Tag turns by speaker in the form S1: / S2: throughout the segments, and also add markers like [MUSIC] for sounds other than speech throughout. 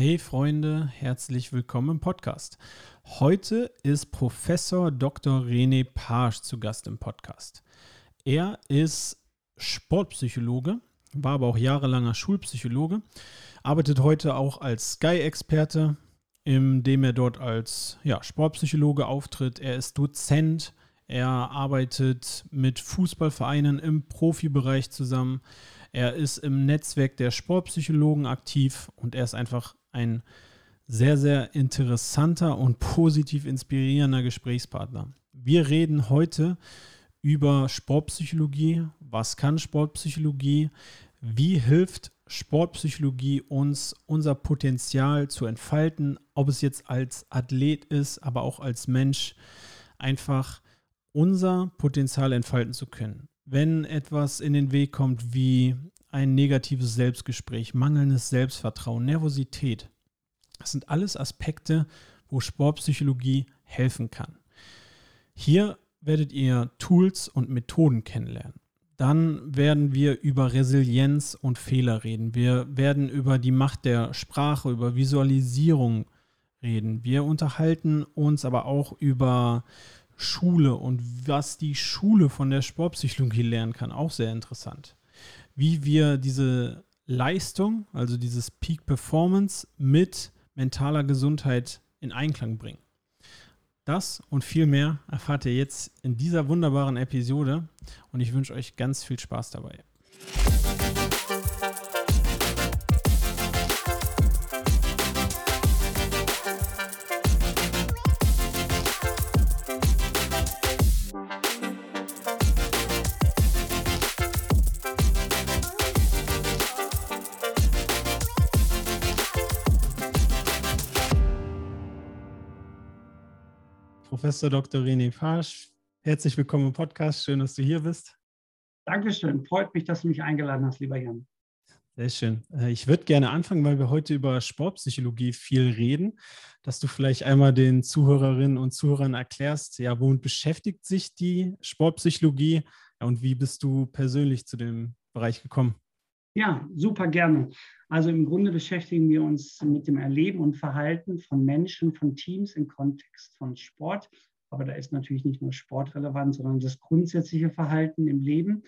S1: Hey Freunde, herzlich willkommen im Podcast. Heute ist Professor Dr. René Page zu Gast im Podcast. Er ist Sportpsychologe, war aber auch jahrelanger Schulpsychologe, arbeitet heute auch als Sky-Experte, indem er dort als ja, Sportpsychologe auftritt. Er ist Dozent, er arbeitet mit Fußballvereinen im Profibereich zusammen. Er ist im Netzwerk der Sportpsychologen aktiv und er ist einfach ein sehr, sehr interessanter und positiv inspirierender Gesprächspartner. Wir reden heute über Sportpsychologie. Was kann Sportpsychologie? Wie hilft Sportpsychologie uns, unser Potenzial zu entfalten, ob es jetzt als Athlet ist, aber auch als Mensch, einfach unser Potenzial entfalten zu können. Wenn etwas in den Weg kommt wie ein negatives Selbstgespräch, mangelndes Selbstvertrauen, Nervosität. Das sind alles Aspekte, wo Sportpsychologie helfen kann. Hier werdet ihr Tools und Methoden kennenlernen. Dann werden wir über Resilienz und Fehler reden. Wir werden über die Macht der Sprache, über Visualisierung reden. Wir unterhalten uns aber auch über Schule und was die Schule von der Sportpsychologie lernen kann. Auch sehr interessant wie wir diese Leistung, also dieses Peak Performance mit mentaler Gesundheit in Einklang bringen. Das und viel mehr erfahrt ihr jetzt in dieser wunderbaren Episode und ich wünsche euch ganz viel Spaß dabei. Professor Dr. René Fasch. Herzlich willkommen im Podcast. Schön, dass du hier bist.
S2: Dankeschön. Freut mich, dass du mich eingeladen hast, lieber Jan.
S1: Sehr schön. Äh, ich würde gerne anfangen, weil wir heute über Sportpsychologie viel reden, dass du vielleicht einmal den Zuhörerinnen und Zuhörern erklärst, ja, womit beschäftigt sich die Sportpsychologie und wie bist du persönlich zu dem Bereich gekommen?
S2: Ja, super gerne. Also im Grunde beschäftigen wir uns mit dem Erleben und Verhalten von Menschen, von Teams im Kontext von Sport. Aber da ist natürlich nicht nur Sport relevant, sondern das grundsätzliche Verhalten im Leben.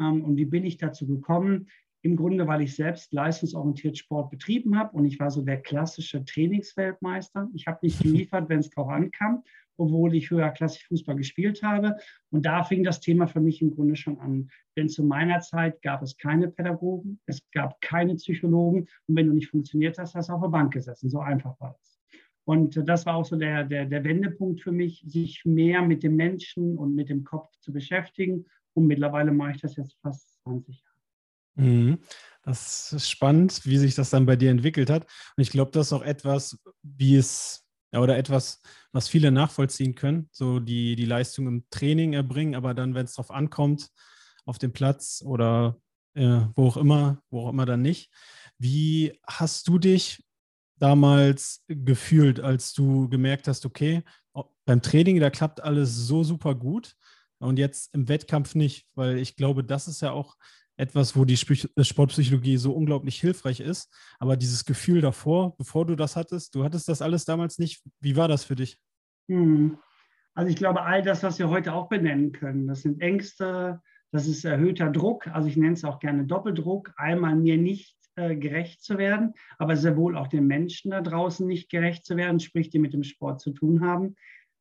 S2: Ähm, und wie bin ich dazu gekommen? Im Grunde, weil ich selbst leistungsorientiert Sport betrieben habe und ich war so der klassische Trainingsweltmeister. Ich habe nicht geliefert, wenn es drauf ankam obwohl ich höherklassig Fußball gespielt habe. Und da fing das Thema für mich im Grunde schon an. Denn zu meiner Zeit gab es keine Pädagogen, es gab keine Psychologen. Und wenn du nicht funktioniert hast, hast du auf der Bank gesessen. So einfach war es. Und das war auch so der, der, der Wendepunkt für mich, sich mehr mit dem Menschen und mit dem Kopf zu beschäftigen. Und mittlerweile mache ich das jetzt fast 20 Jahre.
S1: Mhm. Das ist spannend, wie sich das dann bei dir entwickelt hat. Und ich glaube, das ist auch etwas, wie es ja, oder etwas, was viele nachvollziehen können, so die, die Leistung im Training erbringen, aber dann, wenn es darauf ankommt, auf dem Platz oder äh, wo auch immer, wo auch immer dann nicht. Wie hast du dich damals gefühlt, als du gemerkt hast, okay, beim Training, da klappt alles so super gut und jetzt im Wettkampf nicht, weil ich glaube, das ist ja auch etwas, wo die äh, Sportpsychologie so unglaublich hilfreich ist. Aber dieses Gefühl davor, bevor du das hattest, du hattest das alles damals nicht. Wie war das für dich?
S2: Hm. Also ich glaube, all das, was wir heute auch benennen können, das sind Ängste, das ist erhöhter Druck. Also ich nenne es auch gerne Doppeldruck. Einmal mir nicht äh, gerecht zu werden, aber sehr wohl auch den Menschen da draußen nicht gerecht zu werden, sprich die mit dem Sport zu tun haben.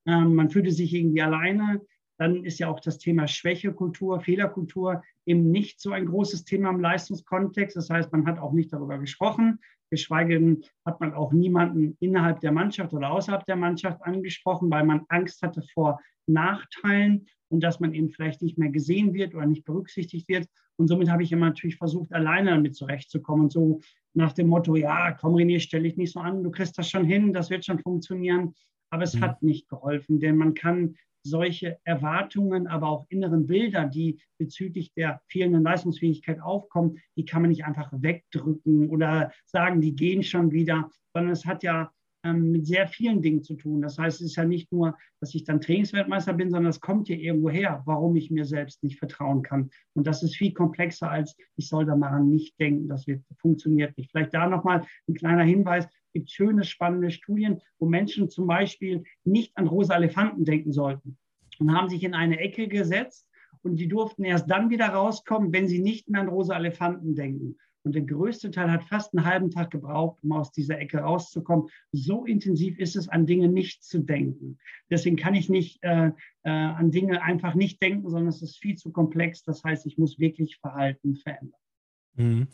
S2: Ähm, man fühlte sich irgendwie alleine dann ist ja auch das Thema Schwächekultur, Fehlerkultur eben nicht so ein großes Thema im Leistungskontext. Das heißt, man hat auch nicht darüber gesprochen, geschweige denn hat man auch niemanden innerhalb der Mannschaft oder außerhalb der Mannschaft angesprochen, weil man Angst hatte vor Nachteilen und dass man eben vielleicht nicht mehr gesehen wird oder nicht berücksichtigt wird. Und somit habe ich immer natürlich versucht, alleine damit zurechtzukommen. Und so nach dem Motto, ja, komm René, stell dich nicht so an, du kriegst das schon hin, das wird schon funktionieren. Aber es mhm. hat nicht geholfen, denn man kann solche Erwartungen, aber auch inneren Bilder, die bezüglich der fehlenden Leistungsfähigkeit aufkommen, die kann man nicht einfach wegdrücken oder sagen, die gehen schon wieder, sondern es hat ja ähm, mit sehr vielen Dingen zu tun. Das heißt, es ist ja nicht nur, dass ich dann Trainingsweltmeister bin, sondern es kommt ja irgendwo her, warum ich mir selbst nicht vertrauen kann. Und das ist viel komplexer als, ich soll da mal nicht denken, das wird, funktioniert nicht. Vielleicht da nochmal ein kleiner Hinweis, gibt schöne, spannende Studien, wo Menschen zum Beispiel nicht an rosa Elefanten denken sollten und haben sich in eine Ecke gesetzt und die durften erst dann wieder rauskommen, wenn sie nicht mehr an rosa Elefanten denken. Und der größte Teil hat fast einen halben Tag gebraucht, um aus dieser Ecke rauszukommen. So intensiv ist es, an Dinge nicht zu denken. Deswegen kann ich nicht äh, äh, an Dinge einfach nicht denken, sondern es ist viel zu komplex. Das heißt, ich muss wirklich Verhalten verändern.
S1: Mhm.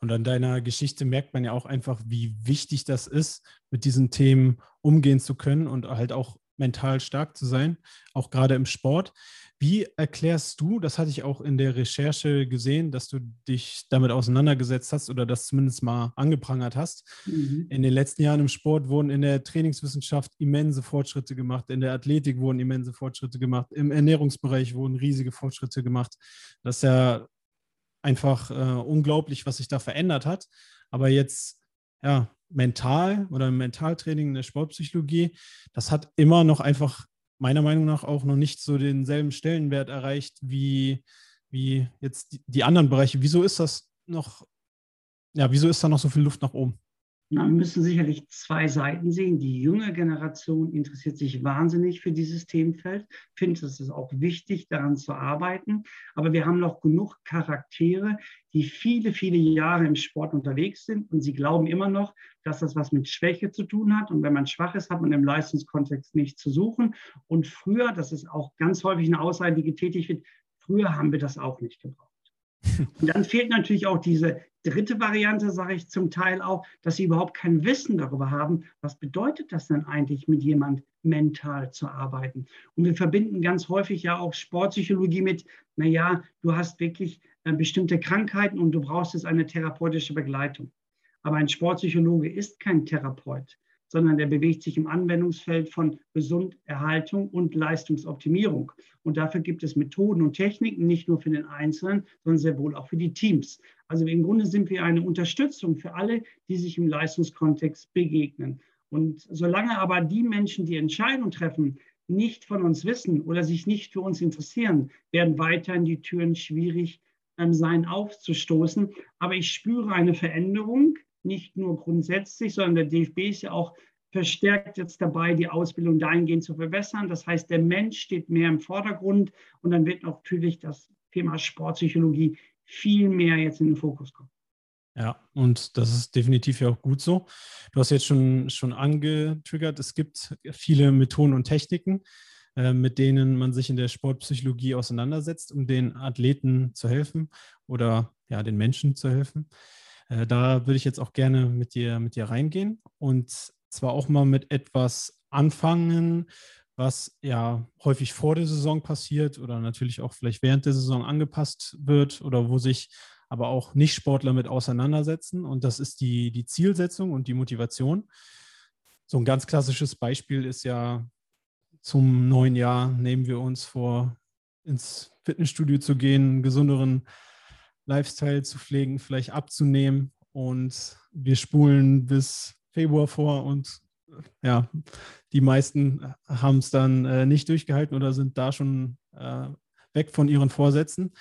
S1: Und an deiner Geschichte merkt man ja auch einfach, wie wichtig das ist, mit diesen Themen umgehen zu können und halt auch mental stark zu sein, auch gerade im Sport. Wie erklärst du, das hatte ich auch in der Recherche gesehen, dass du dich damit auseinandergesetzt hast oder das zumindest mal angeprangert hast. Mhm. In den letzten Jahren im Sport wurden in der Trainingswissenschaft immense Fortschritte gemacht, in der Athletik wurden immense Fortschritte gemacht, im Ernährungsbereich wurden riesige Fortschritte gemacht. Das ist ja einfach äh, unglaublich, was sich da verändert hat. Aber jetzt, ja, mental oder Mentaltraining in der Sportpsychologie, das hat immer noch einfach meiner Meinung nach auch noch nicht so denselben Stellenwert erreicht wie, wie jetzt die, die anderen Bereiche. Wieso ist das noch, ja, wieso ist da noch so viel Luft nach oben?
S2: Na, wir müssen sicherlich zwei Seiten sehen. Die junge Generation interessiert sich wahnsinnig für dieses Themenfeld, findet es ist auch wichtig, daran zu arbeiten. Aber wir haben noch genug Charaktere, die viele, viele Jahre im Sport unterwegs sind und sie glauben immer noch, dass das was mit Schwäche zu tun hat. Und wenn man schwach ist, hat man im Leistungskontext nichts zu suchen. Und früher, das ist auch ganz häufig eine Aussage, die getätigt wird, früher haben wir das auch nicht gebraucht. Und dann fehlt natürlich auch diese dritte Variante, sage ich zum Teil auch, dass sie überhaupt kein Wissen darüber haben, was bedeutet das denn eigentlich, mit jemand mental zu arbeiten. Und wir verbinden ganz häufig ja auch Sportpsychologie mit, naja, du hast wirklich äh, bestimmte Krankheiten und du brauchst jetzt eine therapeutische Begleitung. Aber ein Sportpsychologe ist kein Therapeut sondern der bewegt sich im Anwendungsfeld von Gesunderhaltung und Leistungsoptimierung. Und dafür gibt es Methoden und Techniken, nicht nur für den Einzelnen, sondern sehr wohl auch für die Teams. Also im Grunde sind wir eine Unterstützung für alle, die sich im Leistungskontext begegnen. Und solange aber die Menschen, die Entscheidungen treffen, nicht von uns wissen oder sich nicht für uns interessieren, werden weiterhin die Türen schwierig ähm, sein aufzustoßen. Aber ich spüre eine Veränderung nicht nur grundsätzlich, sondern der DFB ist ja auch verstärkt jetzt dabei, die Ausbildung dahingehend zu verbessern. Das heißt, der Mensch steht mehr im Vordergrund und dann wird natürlich das Thema Sportpsychologie viel mehr jetzt in den Fokus kommen.
S1: Ja, und das ist definitiv ja auch gut so. Du hast jetzt schon, schon angetriggert, es gibt viele Methoden und Techniken, äh, mit denen man sich in der Sportpsychologie auseinandersetzt, um den Athleten zu helfen oder ja, den Menschen zu helfen. Äh, da würde ich jetzt auch gerne mit dir, mit dir reingehen und zwar auch mal mit etwas anfangen, was ja häufig vor der Saison passiert oder natürlich auch vielleicht während der Saison angepasst wird oder wo sich aber auch Nicht-Sportler mit auseinandersetzen. Und das ist die, die Zielsetzung und die Motivation. So ein ganz klassisches Beispiel ist ja zum neuen Jahr nehmen wir uns vor, ins Fitnessstudio zu gehen, einen gesünderen Lifestyle zu pflegen, vielleicht abzunehmen. Und wir spulen bis Februar vor und ja, die meisten haben es dann äh, nicht durchgehalten oder sind da schon äh, weg von ihren Vorsätzen.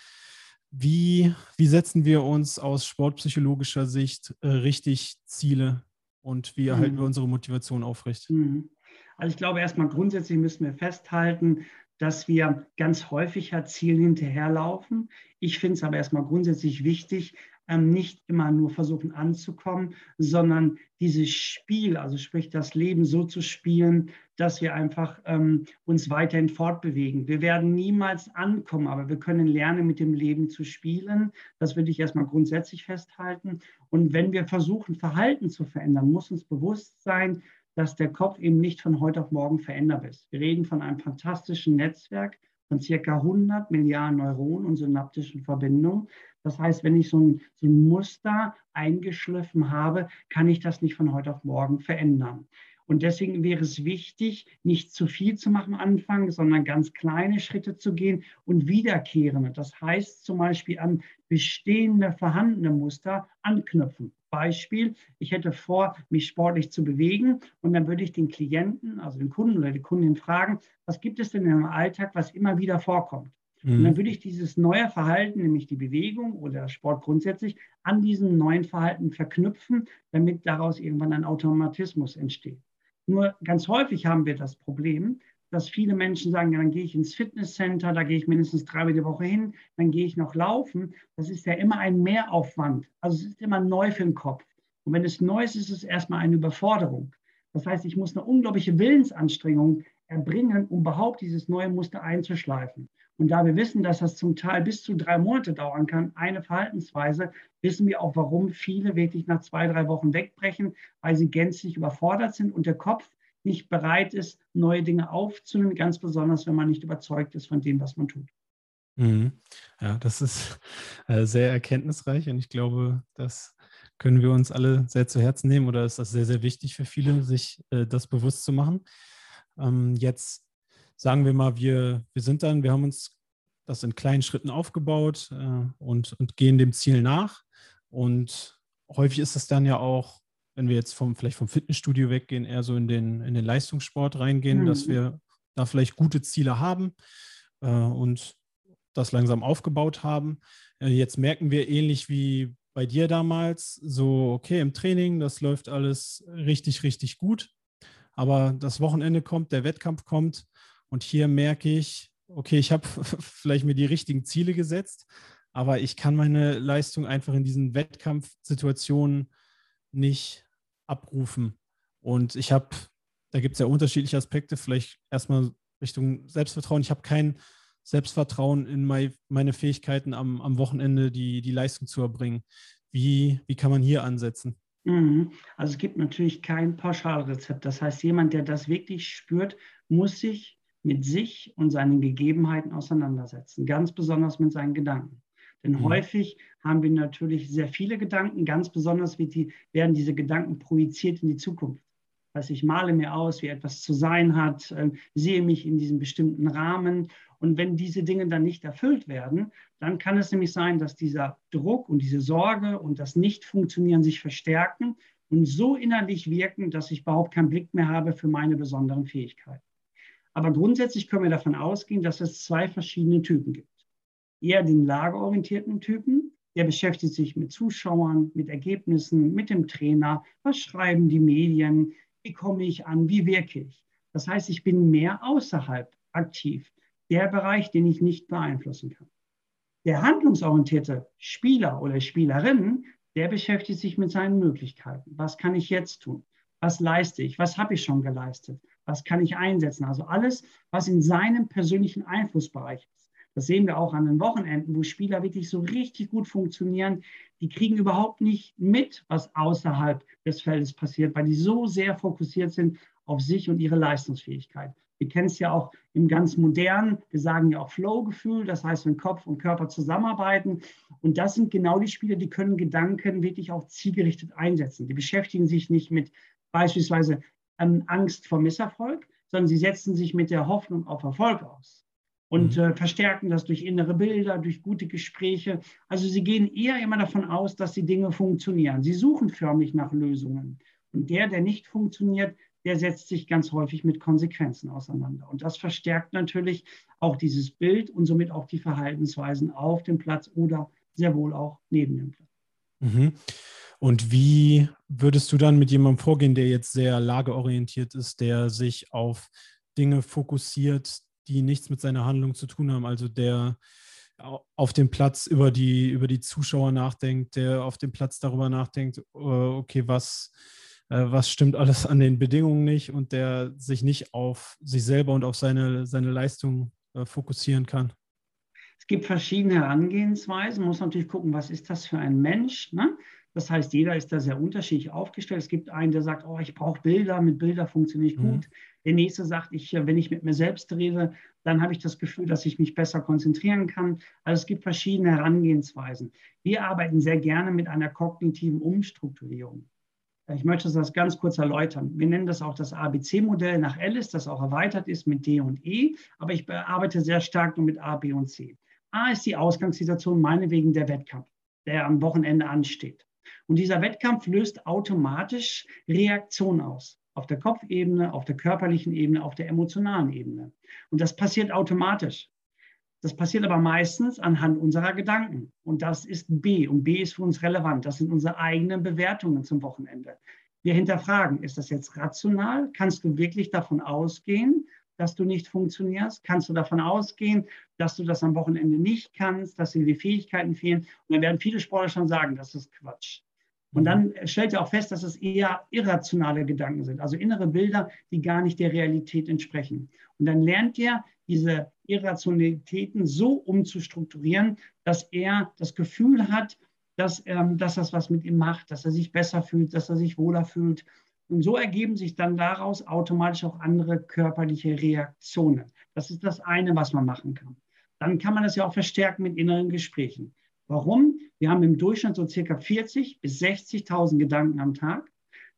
S1: Wie, wie setzen wir uns aus sportpsychologischer Sicht äh, richtig Ziele und wie erhalten mhm. wir unsere Motivation aufrecht? Mhm.
S2: Also ich glaube, erstmal grundsätzlich müssen wir festhalten, dass wir ganz häufig Zielen hinterherlaufen. Ich finde es aber erstmal grundsätzlich wichtig, ähm, nicht immer nur versuchen anzukommen, sondern dieses Spiel, also sprich das Leben so zu spielen, dass wir einfach ähm, uns weiterhin fortbewegen. Wir werden niemals ankommen, aber wir können lernen, mit dem Leben zu spielen. Das würde ich erstmal grundsätzlich festhalten. Und wenn wir versuchen, Verhalten zu verändern, muss uns bewusst sein, dass der Kopf eben nicht von heute auf morgen veränderbar ist. Wir reden von einem fantastischen Netzwerk von circa 100 Milliarden Neuronen und synaptischen Verbindungen. Das heißt, wenn ich so ein, so ein Muster eingeschliffen habe, kann ich das nicht von heute auf morgen verändern. Und deswegen wäre es wichtig, nicht zu viel zu machen am Anfang, sondern ganz kleine Schritte zu gehen und wiederkehrende. Das heißt zum Beispiel an bestehende, vorhandene Muster anknüpfen. Beispiel, ich hätte vor, mich sportlich zu bewegen und dann würde ich den Klienten, also den Kunden oder die Kundin fragen, was gibt es denn im Alltag, was immer wieder vorkommt? Mhm. Und dann würde ich dieses neue Verhalten, nämlich die Bewegung oder Sport grundsätzlich, an diesem neuen Verhalten verknüpfen, damit daraus irgendwann ein Automatismus entsteht. Nur ganz häufig haben wir das Problem, dass viele Menschen sagen, ja, dann gehe ich ins Fitnesscenter, da gehe ich mindestens dreimal die Woche hin, dann gehe ich noch laufen. Das ist ja immer ein Mehraufwand. Also es ist immer neu für den Kopf. Und wenn es neu ist, ist es erstmal eine Überforderung. Das heißt, ich muss eine unglaubliche Willensanstrengung erbringen, um überhaupt dieses neue Muster einzuschleifen. Und da wir wissen, dass das zum Teil bis zu drei Monate dauern kann, eine Verhaltensweise, wissen wir auch, warum viele wirklich nach zwei, drei Wochen wegbrechen, weil sie gänzlich überfordert sind und der Kopf nicht bereit ist, neue Dinge aufzunehmen, ganz besonders, wenn man nicht überzeugt ist von dem, was man tut.
S1: Mhm. Ja, das ist äh, sehr erkenntnisreich und ich glaube, das können wir uns alle sehr zu Herzen nehmen oder ist das sehr, sehr wichtig für viele, sich äh, das bewusst zu machen. Ähm, jetzt sagen wir mal, wir, wir sind dann, wir haben uns das in kleinen Schritten aufgebaut äh, und, und gehen dem Ziel nach. Und häufig ist es dann ja auch, wenn wir jetzt vom, vielleicht vom Fitnessstudio weggehen, eher so in den, in den Leistungssport reingehen, mhm. dass wir da vielleicht gute Ziele haben äh, und das langsam aufgebaut haben. Äh, jetzt merken wir ähnlich wie bei dir damals, so, okay, im Training, das läuft alles richtig, richtig gut. Aber das Wochenende kommt, der Wettkampf kommt und hier merke ich, okay, ich habe [LAUGHS] vielleicht mir die richtigen Ziele gesetzt, aber ich kann meine Leistung einfach in diesen Wettkampfsituationen nicht abrufen. Und ich habe, da gibt es ja unterschiedliche Aspekte, vielleicht erstmal Richtung Selbstvertrauen. Ich habe kein Selbstvertrauen in meine Fähigkeiten am, am Wochenende, die, die Leistung zu erbringen. Wie, wie kann man hier ansetzen?
S2: Mhm. Also es gibt natürlich kein Pauschalrezept. Das heißt, jemand, der das wirklich spürt, muss sich mit sich und seinen Gegebenheiten auseinandersetzen, ganz besonders mit seinen Gedanken. Denn mhm. häufig haben wir natürlich sehr viele Gedanken, ganz besonders die, werden diese Gedanken projiziert in die Zukunft. Also ich male mir aus, wie etwas zu sein hat, äh, sehe mich in diesem bestimmten Rahmen. Und wenn diese Dinge dann nicht erfüllt werden, dann kann es nämlich sein, dass dieser Druck und diese Sorge und das Nicht-Funktionieren sich verstärken und so innerlich wirken, dass ich überhaupt keinen Blick mehr habe für meine besonderen Fähigkeiten. Aber grundsätzlich können wir davon ausgehen, dass es zwei verschiedene Typen gibt. Eher den lageorientierten Typen, der beschäftigt sich mit Zuschauern, mit Ergebnissen, mit dem Trainer, was schreiben die Medien, wie komme ich an, wie wirke ich. Das heißt, ich bin mehr außerhalb aktiv, der Bereich, den ich nicht beeinflussen kann. Der handlungsorientierte Spieler oder Spielerin, der beschäftigt sich mit seinen Möglichkeiten. Was kann ich jetzt tun? Was leiste ich? Was habe ich schon geleistet? Was kann ich einsetzen? Also alles, was in seinem persönlichen Einflussbereich ist. Das sehen wir auch an den Wochenenden, wo Spieler wirklich so richtig gut funktionieren. Die kriegen überhaupt nicht mit, was außerhalb des Feldes passiert, weil die so sehr fokussiert sind auf sich und ihre Leistungsfähigkeit. Wir kennen es ja auch im ganz modernen, wir sagen ja auch Flow-Gefühl, das heißt, wenn Kopf und Körper zusammenarbeiten. Und das sind genau die Spieler, die können Gedanken wirklich auch zielgerichtet einsetzen. Die beschäftigen sich nicht mit beispielsweise ähm, Angst vor Misserfolg, sondern sie setzen sich mit der Hoffnung auf Erfolg aus und mhm. äh, verstärken das durch innere Bilder, durch gute Gespräche. Also sie gehen eher immer davon aus, dass die Dinge funktionieren. Sie suchen förmlich nach Lösungen. Und der, der nicht funktioniert, der setzt sich ganz häufig mit Konsequenzen auseinander. Und das verstärkt natürlich auch dieses Bild und somit auch die Verhaltensweisen auf dem Platz oder sehr wohl auch neben dem Platz.
S1: Mhm. Und wie würdest du dann mit jemandem vorgehen, der jetzt sehr lageorientiert ist, der sich auf Dinge fokussiert, die nichts mit seiner Handlung zu tun haben, also der auf dem Platz über die, über die Zuschauer nachdenkt, der auf dem Platz darüber nachdenkt, äh, okay, was, äh, was stimmt alles an den Bedingungen nicht und der sich nicht auf sich selber und auf seine, seine Leistung äh, fokussieren kann?
S2: Es gibt verschiedene Herangehensweisen. Man muss natürlich gucken, was ist das für ein Mensch. Ne? Das heißt, jeder ist da sehr unterschiedlich aufgestellt. Es gibt einen, der sagt, oh, ich brauche Bilder, mit Bilder funktioniere ich mhm. gut. Der nächste sagt, ich, wenn ich mit mir selbst rede, dann habe ich das Gefühl, dass ich mich besser konzentrieren kann. Also es gibt verschiedene Herangehensweisen. Wir arbeiten sehr gerne mit einer kognitiven Umstrukturierung. Ich möchte das ganz kurz erläutern. Wir nennen das auch das ABC-Modell nach Alice, das auch erweitert ist mit D und E, aber ich arbeite sehr stark nur mit A, B und C. A ist die Ausgangssituation, meinetwegen der Wettkampf, der am Wochenende ansteht. Und dieser Wettkampf löst automatisch Reaktionen aus. Auf der Kopfebene, auf der körperlichen Ebene, auf der emotionalen Ebene. Und das passiert automatisch. Das passiert aber meistens anhand unserer Gedanken. Und das ist B. Und B ist für uns relevant. Das sind unsere eigenen Bewertungen zum Wochenende. Wir hinterfragen, ist das jetzt rational? Kannst du wirklich davon ausgehen, dass du nicht funktionierst? Kannst du davon ausgehen, dass du das am Wochenende nicht kannst, dass dir die Fähigkeiten fehlen? Und dann werden viele Sportler schon sagen, das ist Quatsch. Und dann stellt er auch fest, dass es eher irrationale Gedanken sind, also innere Bilder, die gar nicht der Realität entsprechen. Und dann lernt er, diese Irrationalitäten so umzustrukturieren, dass er das Gefühl hat, dass, ähm, dass das was mit ihm macht, dass er sich besser fühlt, dass er sich wohler fühlt. Und so ergeben sich dann daraus automatisch auch andere körperliche Reaktionen. Das ist das eine, was man machen kann. Dann kann man das ja auch verstärken mit inneren Gesprächen. Warum? Wir haben im Durchschnitt so circa 40.000 bis 60.000 Gedanken am Tag.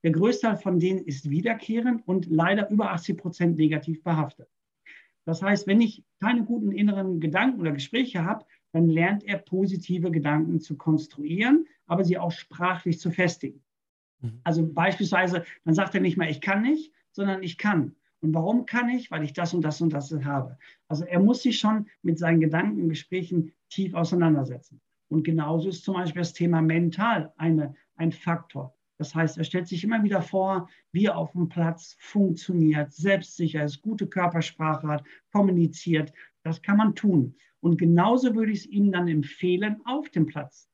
S2: Der größte Teil von denen ist wiederkehrend und leider über 80 Prozent negativ behaftet. Das heißt, wenn ich keine guten inneren Gedanken oder Gespräche habe, dann lernt er positive Gedanken zu konstruieren, aber sie auch sprachlich zu festigen. Mhm. Also beispielsweise, dann sagt er nicht mehr, ich kann nicht, sondern ich kann. Und warum kann ich? Weil ich das und das und das habe. Also er muss sich schon mit seinen Gedanken, Gesprächen tief auseinandersetzen. Und genauso ist zum Beispiel das Thema mental eine, ein Faktor. Das heißt, er stellt sich immer wieder vor, wie er auf dem Platz funktioniert, selbstsicher ist, gute Körpersprache hat, kommuniziert. Das kann man tun. Und genauso würde ich es ihm dann empfehlen, auf dem Platz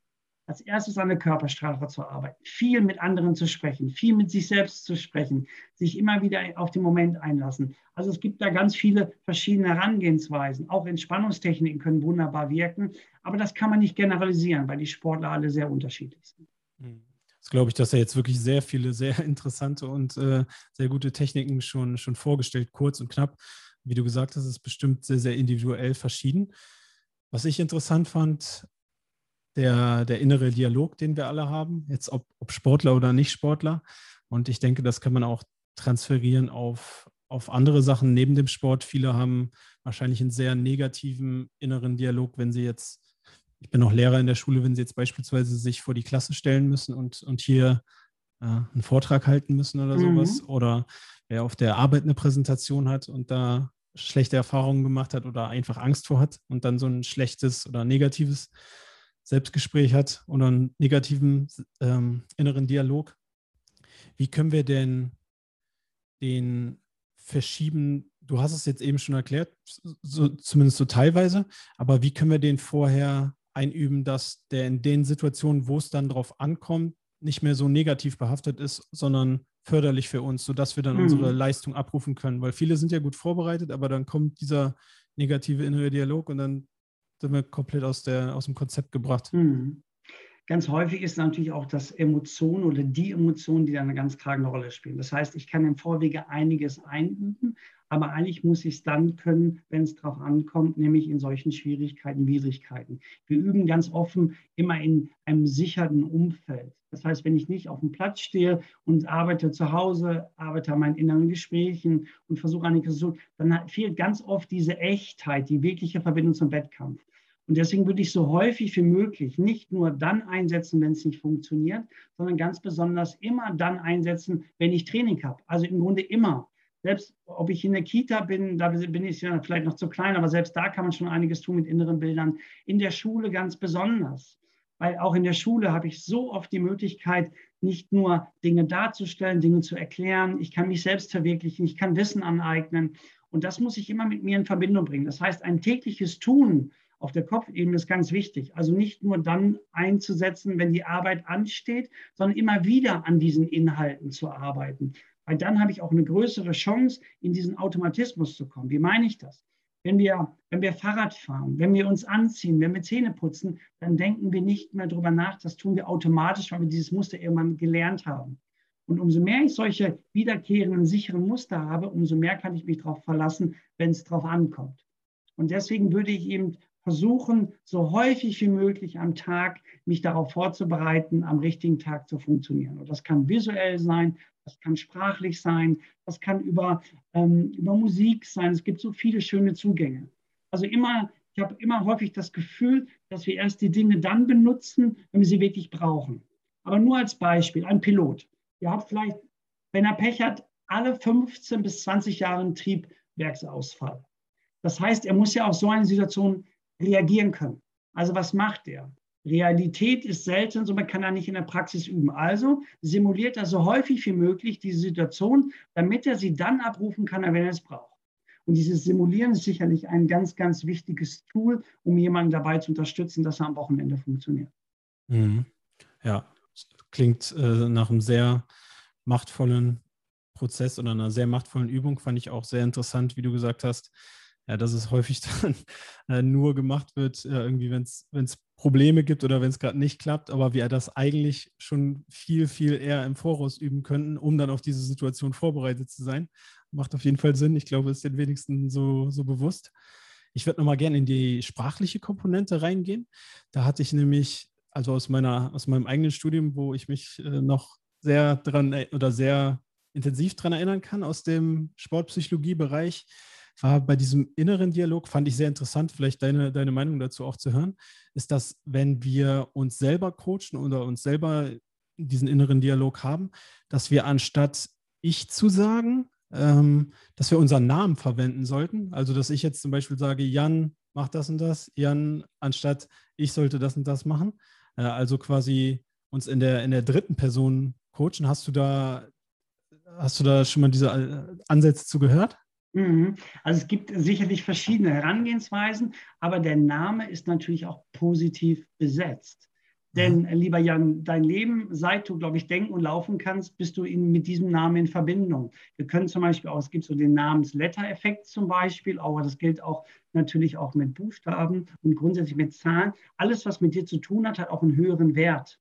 S2: als erstes an der Körpersprache zu arbeiten, viel mit anderen zu sprechen, viel mit sich selbst zu sprechen, sich immer wieder auf den Moment einlassen. Also es gibt da ganz viele verschiedene Herangehensweisen. Auch Entspannungstechniken können wunderbar wirken, aber das kann man nicht generalisieren, weil die Sportler alle sehr unterschiedlich sind.
S1: Hm. Das glaube ich, dass er jetzt wirklich sehr viele, sehr [LAUGHS] interessante und äh, sehr gute Techniken schon, schon vorgestellt, kurz und knapp. Wie du gesagt hast, ist bestimmt sehr, sehr individuell verschieden. Was ich interessant fand, der, der innere Dialog, den wir alle haben, jetzt ob, ob Sportler oder nicht Sportler. Und ich denke, das kann man auch transferieren auf, auf andere Sachen neben dem Sport. Viele haben wahrscheinlich einen sehr negativen inneren Dialog, wenn sie jetzt, ich bin auch Lehrer in der Schule, wenn sie jetzt beispielsweise sich vor die Klasse stellen müssen und, und hier äh, einen Vortrag halten müssen oder mhm. sowas. Oder wer auf der Arbeit eine Präsentation hat und da schlechte Erfahrungen gemacht hat oder einfach Angst vor hat und dann so ein schlechtes oder negatives Selbstgespräch hat oder einen negativen ähm, inneren Dialog. Wie können wir denn den verschieben? Du hast es jetzt eben schon erklärt, so, zumindest so teilweise, aber wie können wir den vorher einüben, dass der in den Situationen, wo es dann drauf ankommt, nicht mehr so negativ behaftet ist, sondern förderlich für uns, sodass wir dann mhm. unsere Leistung abrufen können. Weil viele sind ja gut vorbereitet, aber dann kommt dieser negative innere Dialog und dann sind wir komplett aus, der, aus dem Konzept gebracht. Mhm.
S2: Ganz häufig ist natürlich auch das Emotion oder die Emotionen, die da eine ganz tragende Rolle spielen. Das heißt, ich kann im Vorwege einiges einüben, aber eigentlich muss ich es dann können, wenn es darauf ankommt, nämlich in solchen Schwierigkeiten, Widrigkeiten. Wir üben ganz offen immer in einem sicherten Umfeld. Das heißt, wenn ich nicht auf dem Platz stehe und arbeite zu Hause, arbeite an meinen inneren Gesprächen und versuche zu tun, dann fehlt ganz oft diese Echtheit, die wirkliche Verbindung zum Wettkampf. Und deswegen würde ich so häufig wie möglich nicht nur dann einsetzen, wenn es nicht funktioniert, sondern ganz besonders immer dann einsetzen, wenn ich Training habe. Also im Grunde immer. Selbst ob ich in der Kita bin, da bin ich ja vielleicht noch zu klein, aber selbst da kann man schon einiges tun mit inneren Bildern. In der Schule ganz besonders. Weil auch in der Schule habe ich so oft die Möglichkeit, nicht nur Dinge darzustellen, Dinge zu erklären. Ich kann mich selbst verwirklichen, ich kann Wissen aneignen. Und das muss ich immer mit mir in Verbindung bringen. Das heißt, ein tägliches Tun auf der Kopfebene ist ganz wichtig. Also nicht nur dann einzusetzen, wenn die Arbeit ansteht, sondern immer wieder an diesen Inhalten zu arbeiten. Weil dann habe ich auch eine größere Chance, in diesen Automatismus zu kommen. Wie meine ich das? Wenn wir, wenn wir Fahrrad fahren, wenn wir uns anziehen, wenn wir Zähne putzen, dann denken wir nicht mehr darüber nach. Das tun wir automatisch, weil wir dieses Muster irgendwann gelernt haben. Und umso mehr ich solche wiederkehrenden, sicheren Muster habe, umso mehr kann ich mich darauf verlassen, wenn es darauf ankommt. Und deswegen würde ich eben versuchen, so häufig wie möglich am Tag mich darauf vorzubereiten, am richtigen Tag zu funktionieren. Und das kann visuell sein, das kann sprachlich sein, das kann über, ähm, über Musik sein. Es gibt so viele schöne Zugänge. Also immer, ich habe immer häufig das Gefühl, dass wir erst die Dinge dann benutzen, wenn wir sie wirklich brauchen. Aber nur als Beispiel, ein Pilot. Ihr habt vielleicht, wenn er Pech hat, alle 15 bis 20 Jahre einen Triebwerksausfall. Das heißt, er muss ja auf so eine Situation reagieren können. Also was macht er? Realität ist selten, so man kann er nicht in der Praxis üben. Also simuliert er so häufig wie möglich diese Situation, damit er sie dann abrufen kann, wenn er es braucht. Und dieses Simulieren ist sicherlich ein ganz, ganz wichtiges Tool, um jemanden dabei zu unterstützen, dass er am Wochenende funktioniert.
S1: Mhm. Ja, klingt äh, nach einem sehr machtvollen Prozess oder einer sehr machtvollen Übung. Fand ich auch sehr interessant, wie du gesagt hast, ja, dass es häufig [LAUGHS] dann äh, nur gemacht wird, äh, irgendwie, wenn es Probleme gibt oder wenn es gerade nicht klappt, aber wir das eigentlich schon viel, viel eher im Voraus üben könnten, um dann auf diese Situation vorbereitet zu sein. Macht auf jeden Fall Sinn. Ich glaube, es ist den wenigsten so, so bewusst. Ich würde nochmal gerne in die sprachliche Komponente reingehen. Da hatte ich nämlich, also aus, meiner, aus meinem eigenen Studium, wo ich mich äh, noch sehr dran äh, oder sehr intensiv dran erinnern kann, aus dem Sportpsychologie-Bereich, war bei diesem inneren Dialog, fand ich sehr interessant, vielleicht deine, deine Meinung dazu auch zu hören, ist, dass wenn wir uns selber coachen oder uns selber diesen inneren Dialog haben, dass wir anstatt ich zu sagen, ähm, dass wir unseren Namen verwenden sollten. Also, dass ich jetzt zum Beispiel sage, Jan, mach das und das, Jan, anstatt ich sollte das und das machen. Äh, also quasi uns in der, in der dritten Person coachen. Hast du da, hast du da schon mal diese äh, Ansätze zu gehört?
S2: Mhm. Also es gibt sicherlich verschiedene Herangehensweisen, aber der Name ist natürlich auch positiv besetzt. Denn, mhm. lieber Jan, dein Leben, seit du, glaube ich, denken und laufen kannst, bist du in, mit diesem Namen in Verbindung. Wir können zum Beispiel auch, es gibt so den Namensletter-Effekt zum Beispiel, aber das gilt auch natürlich auch mit Buchstaben und grundsätzlich mit Zahlen. Alles, was mit dir zu tun hat, hat auch einen höheren Wert.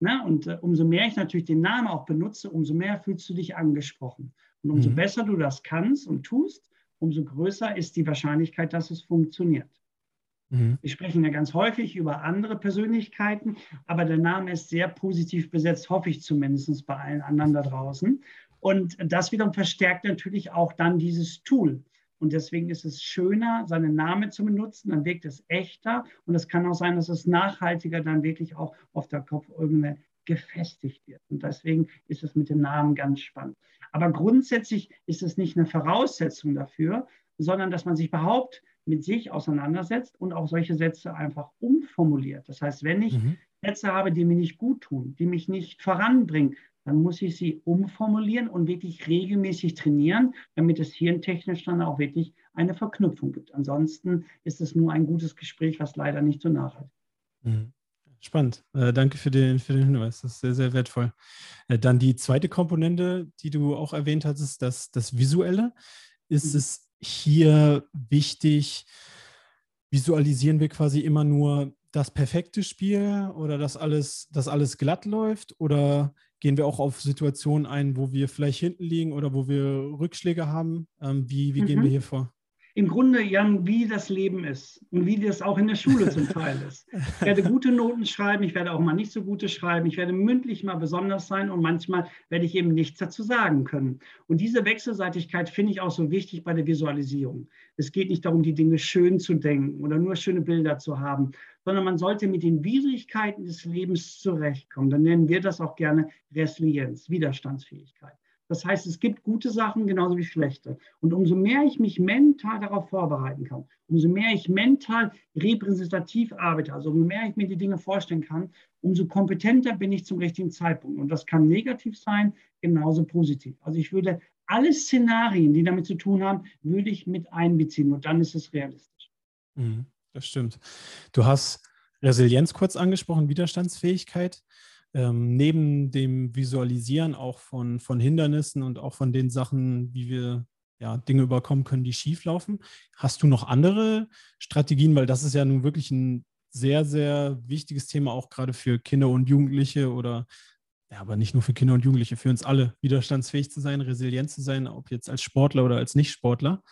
S2: Na, und äh, umso mehr ich natürlich den Namen auch benutze, umso mehr fühlst du dich angesprochen. Und umso mhm. besser du das kannst und tust, umso größer ist die Wahrscheinlichkeit, dass es funktioniert. Mhm. Wir sprechen ja ganz häufig über andere Persönlichkeiten, aber der Name ist sehr positiv besetzt, hoffe ich zumindest bei allen anderen da draußen. Und das wiederum verstärkt natürlich auch dann dieses Tool. Und deswegen ist es schöner, seinen Namen zu benutzen, dann wirkt es echter. Und es kann auch sein, dass es nachhaltiger dann wirklich auch auf der Kopfebene gefestigt wird. Und deswegen ist es mit dem Namen ganz spannend. Aber grundsätzlich ist es nicht eine Voraussetzung dafür, sondern dass man sich überhaupt mit sich auseinandersetzt und auch solche Sätze einfach umformuliert. Das heißt, wenn ich mhm. Sätze habe, die mir nicht gut tun, die mich nicht voranbringen, dann muss ich sie umformulieren und wirklich regelmäßig trainieren, damit es hirntechnisch dann auch wirklich eine Verknüpfung gibt. Ansonsten ist es nur ein gutes Gespräch, was leider nicht so nachhaltig ist.
S1: Mhm. Spannend. Äh, danke für den, für den Hinweis. Das ist sehr, sehr wertvoll. Äh, dann die zweite Komponente, die du auch erwähnt hattest, das, das Visuelle. Ist mhm. es hier wichtig, visualisieren wir quasi immer nur das perfekte Spiel oder dass alles, dass alles glatt läuft? Oder gehen wir auch auf Situationen ein, wo wir vielleicht hinten liegen oder wo wir Rückschläge haben? Ähm, wie wie mhm. gehen wir mhm. hier vor?
S2: Im Grunde, Jan, wie das Leben ist und wie das auch in der Schule zum [LAUGHS] Teil ist. Ich werde gute Noten schreiben, ich werde auch mal nicht so gute schreiben, ich werde mündlich mal besonders sein und manchmal werde ich eben nichts dazu sagen können. Und diese Wechselseitigkeit finde ich auch so wichtig bei der Visualisierung. Es geht nicht darum, die Dinge schön zu denken oder nur schöne Bilder zu haben, sondern man sollte mit den Widrigkeiten des Lebens zurechtkommen. Dann nennen wir das auch gerne Resilienz, Widerstandsfähigkeit. Das heißt, es gibt gute Sachen genauso wie schlechte. Und umso mehr ich mich mental darauf vorbereiten kann, umso mehr ich mental repräsentativ arbeite, also umso mehr ich mir die Dinge vorstellen kann, umso kompetenter bin ich zum richtigen Zeitpunkt. Und das kann negativ sein, genauso positiv. Also ich würde alle Szenarien, die damit zu tun haben, würde ich mit einbeziehen. Und dann ist es realistisch.
S1: Mhm, das stimmt. Du hast Resilienz kurz angesprochen, Widerstandsfähigkeit ähm, neben dem Visualisieren auch von, von Hindernissen und auch von den Sachen, wie wir ja, Dinge überkommen können, die schief laufen. Hast du noch andere Strategien? Weil das ist ja nun wirklich ein sehr, sehr wichtiges Thema, auch gerade für Kinder und Jugendliche oder ja, aber nicht nur für Kinder und Jugendliche, für uns alle, widerstandsfähig zu sein, resilient zu sein, ob jetzt als Sportler oder als Nicht-Sportler.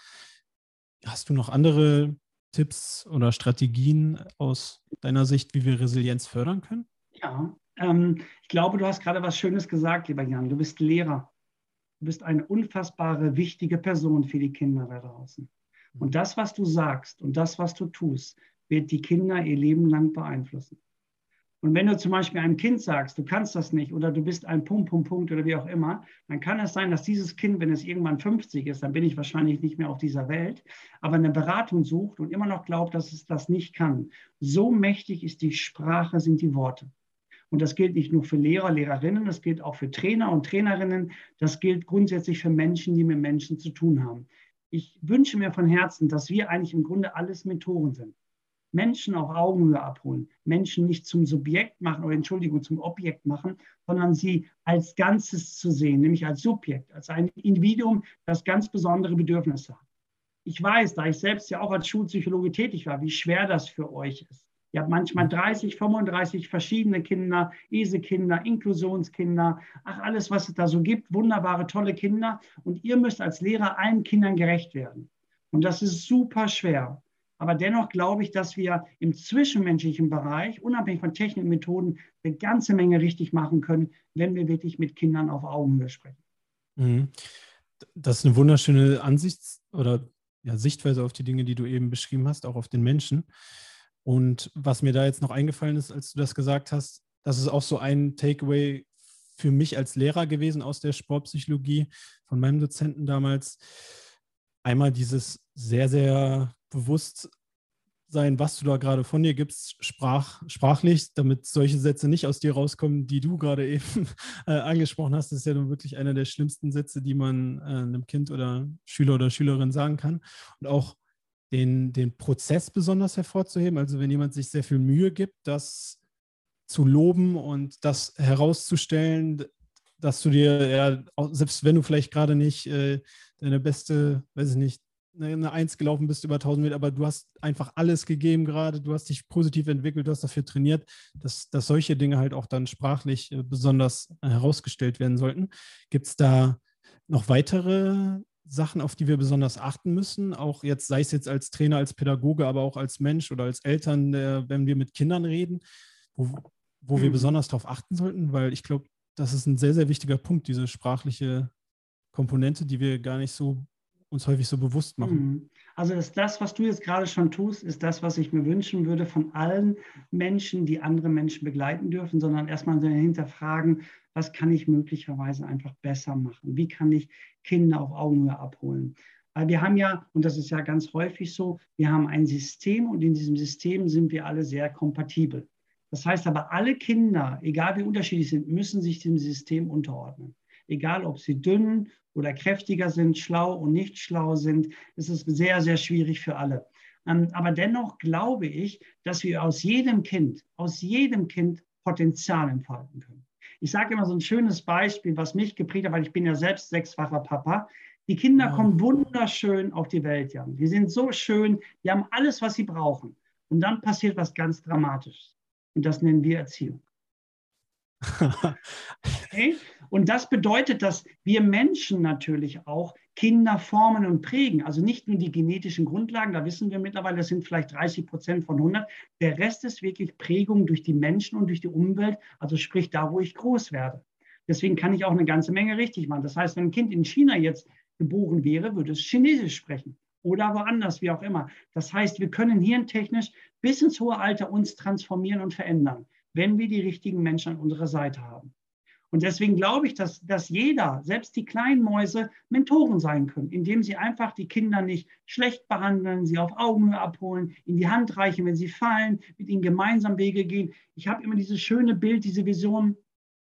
S1: Hast du noch andere Tipps oder Strategien aus deiner Sicht, wie wir Resilienz fördern können?
S2: Ja, ähm, ich glaube, du hast gerade was Schönes gesagt, lieber Jan. Du bist Lehrer. Du bist eine unfassbare, wichtige Person für die Kinder da draußen. Und das, was du sagst und das, was du tust, wird die Kinder ihr Leben lang beeinflussen. Und wenn du zum Beispiel einem Kind sagst, du kannst das nicht oder du bist ein Punkt, Punkt, Punkt oder wie auch immer, dann kann es sein, dass dieses Kind, wenn es irgendwann 50 ist, dann bin ich wahrscheinlich nicht mehr auf dieser Welt, aber eine Beratung sucht und immer noch glaubt, dass es das nicht kann. So mächtig ist die Sprache, sind die Worte. Und das gilt nicht nur für Lehrer, Lehrerinnen, das gilt auch für Trainer und Trainerinnen, das gilt grundsätzlich für Menschen, die mit Menschen zu tun haben. Ich wünsche mir von Herzen, dass wir eigentlich im Grunde alles Mentoren sind. Menschen auf Augenhöhe abholen, Menschen nicht zum Subjekt machen oder Entschuldigung, zum Objekt machen, sondern sie als Ganzes zu sehen, nämlich als Subjekt, als ein Individuum, das ganz besondere Bedürfnisse hat. Ich weiß, da ich selbst ja auch als Schulpsychologe tätig war, wie schwer das für euch ist. Ihr habt manchmal 30, 35 verschiedene Kinder, ESE-Kinder, Inklusionskinder, ach alles, was es da so gibt, wunderbare, tolle Kinder. Und ihr müsst als Lehrer allen Kindern gerecht werden. Und das ist super schwer. Aber dennoch glaube ich, dass wir im zwischenmenschlichen Bereich, unabhängig von Technik und Methoden, eine ganze Menge richtig machen können, wenn wir wirklich mit Kindern auf Augenhöhe sprechen.
S1: Mhm. Das ist eine wunderschöne Ansicht oder ja, Sichtweise auf die Dinge, die du eben beschrieben hast, auch auf den Menschen. Und was mir da jetzt noch eingefallen ist, als du das gesagt hast, das ist auch so ein Takeaway für mich als Lehrer gewesen aus der Sportpsychologie von meinem Dozenten damals. Einmal dieses sehr, sehr bewusst sein, was du da gerade von dir gibst, sprach, sprachlich, damit solche Sätze nicht aus dir rauskommen, die du gerade [LAUGHS] eben äh, angesprochen hast. Das ist ja nun wirklich einer der schlimmsten Sätze, die man äh, einem Kind oder Schüler oder Schülerin sagen kann. Und auch den, den Prozess besonders hervorzuheben. Also wenn jemand sich sehr viel Mühe gibt, das zu loben und das herauszustellen, dass du dir, ja, selbst wenn du vielleicht gerade nicht äh, deine beste, weiß ich nicht, eine Eins gelaufen bist über 1000 Meter, aber du hast einfach alles gegeben gerade, du hast dich positiv entwickelt, du hast dafür trainiert, dass, dass solche Dinge halt auch dann sprachlich äh, besonders äh, herausgestellt werden sollten. Gibt es da noch weitere Sachen, auf die wir besonders achten müssen? Auch jetzt, sei es jetzt als Trainer, als Pädagoge, aber auch als Mensch oder als Eltern, wenn wir mit Kindern reden, wo, wo wir mhm. besonders darauf achten sollten, weil ich glaube, das ist ein sehr, sehr wichtiger Punkt, diese sprachliche Komponente, die wir gar nicht so uns häufig so bewusst machen. Mhm.
S2: Also ist das, was du jetzt gerade schon tust, ist das, was ich mir wünschen würde von allen Menschen, die andere Menschen begleiten dürfen, sondern erstmal hinterfragen, was kann ich möglicherweise einfach besser machen? Wie kann ich Kinder auf Augenhöhe abholen? Weil wir haben ja, und das ist ja ganz häufig so, wir haben ein System und in diesem System sind wir alle sehr kompatibel. Das heißt aber, alle Kinder, egal wie unterschiedlich sind, müssen sich dem System unterordnen egal ob sie dünn oder kräftiger sind, schlau und nicht schlau sind. Es ist sehr, sehr schwierig für alle. Ähm, aber dennoch glaube ich, dass wir aus jedem Kind, aus jedem Kind Potenzial entfalten können. Ich sage immer so ein schönes Beispiel, was mich geprägt hat, weil ich bin ja selbst sechsfacher Papa. Die Kinder wow. kommen wunderschön auf die Welt, Jan. Die sind so schön, die haben alles, was sie brauchen. Und dann passiert was ganz Dramatisches. Und das nennen wir Erziehung. [LAUGHS] Okay? Und das bedeutet, dass wir Menschen natürlich auch Kinder formen und prägen. Also nicht nur die genetischen Grundlagen, da wissen wir mittlerweile, das sind vielleicht 30 Prozent von 100. Der Rest ist wirklich Prägung durch die Menschen und durch die Umwelt, also sprich da, wo ich groß werde. Deswegen kann ich auch eine ganze Menge richtig machen. Das heißt, wenn ein Kind in China jetzt geboren wäre, würde es Chinesisch sprechen oder woanders, wie auch immer. Das heißt, wir können hirntechnisch bis ins hohe Alter uns transformieren und verändern wenn wir die richtigen Menschen an unserer Seite haben. Und deswegen glaube ich, dass, dass jeder, selbst die kleinen Mäuse, Mentoren sein können, indem sie einfach die Kinder nicht schlecht behandeln, sie auf Augenhöhe abholen, in die Hand reichen, wenn sie fallen, mit ihnen gemeinsam Wege gehen. Ich habe immer dieses schöne Bild, diese Vision,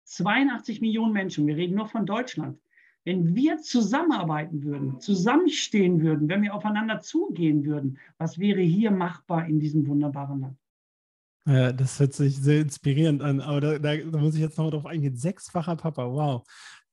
S2: 82 Millionen Menschen, wir reden nur von Deutschland. Wenn wir zusammenarbeiten würden, zusammenstehen würden, wenn wir aufeinander zugehen würden, was wäre hier machbar in diesem wunderbaren Land?
S1: Ja, das hört sich sehr inspirierend an, aber da, da, da muss ich jetzt noch drauf eingehen. Sechsfacher Papa, wow.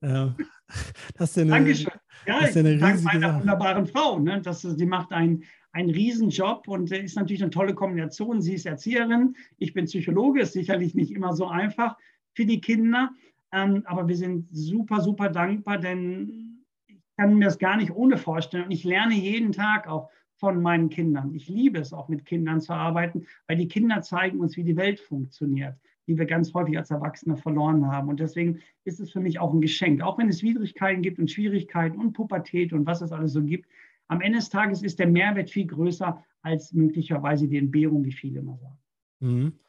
S1: Äh, [LAUGHS] das ist ja eine,
S2: Dankeschön. Ja, das ist ja eine dank meiner Sache. wunderbaren Frau. Ne? Das, die macht einen, einen Riesenjob und ist natürlich eine tolle Kombination. Sie ist Erzieherin, ich bin Psychologe, ist sicherlich nicht immer so einfach für die Kinder, ähm, aber wir sind super, super dankbar, denn ich kann mir das gar nicht ohne vorstellen und ich lerne jeden Tag auch von meinen Kindern. Ich liebe es auch mit Kindern zu arbeiten, weil die Kinder zeigen uns, wie die Welt funktioniert, die wir ganz häufig als Erwachsene verloren haben. Und deswegen ist es für mich auch ein Geschenk, auch wenn es Widrigkeiten gibt und Schwierigkeiten und Pubertät und was es alles so gibt. Am Ende des Tages ist der Mehrwert viel größer als möglicherweise die Entbehrung, wie viele immer sagen.
S1: Mhm.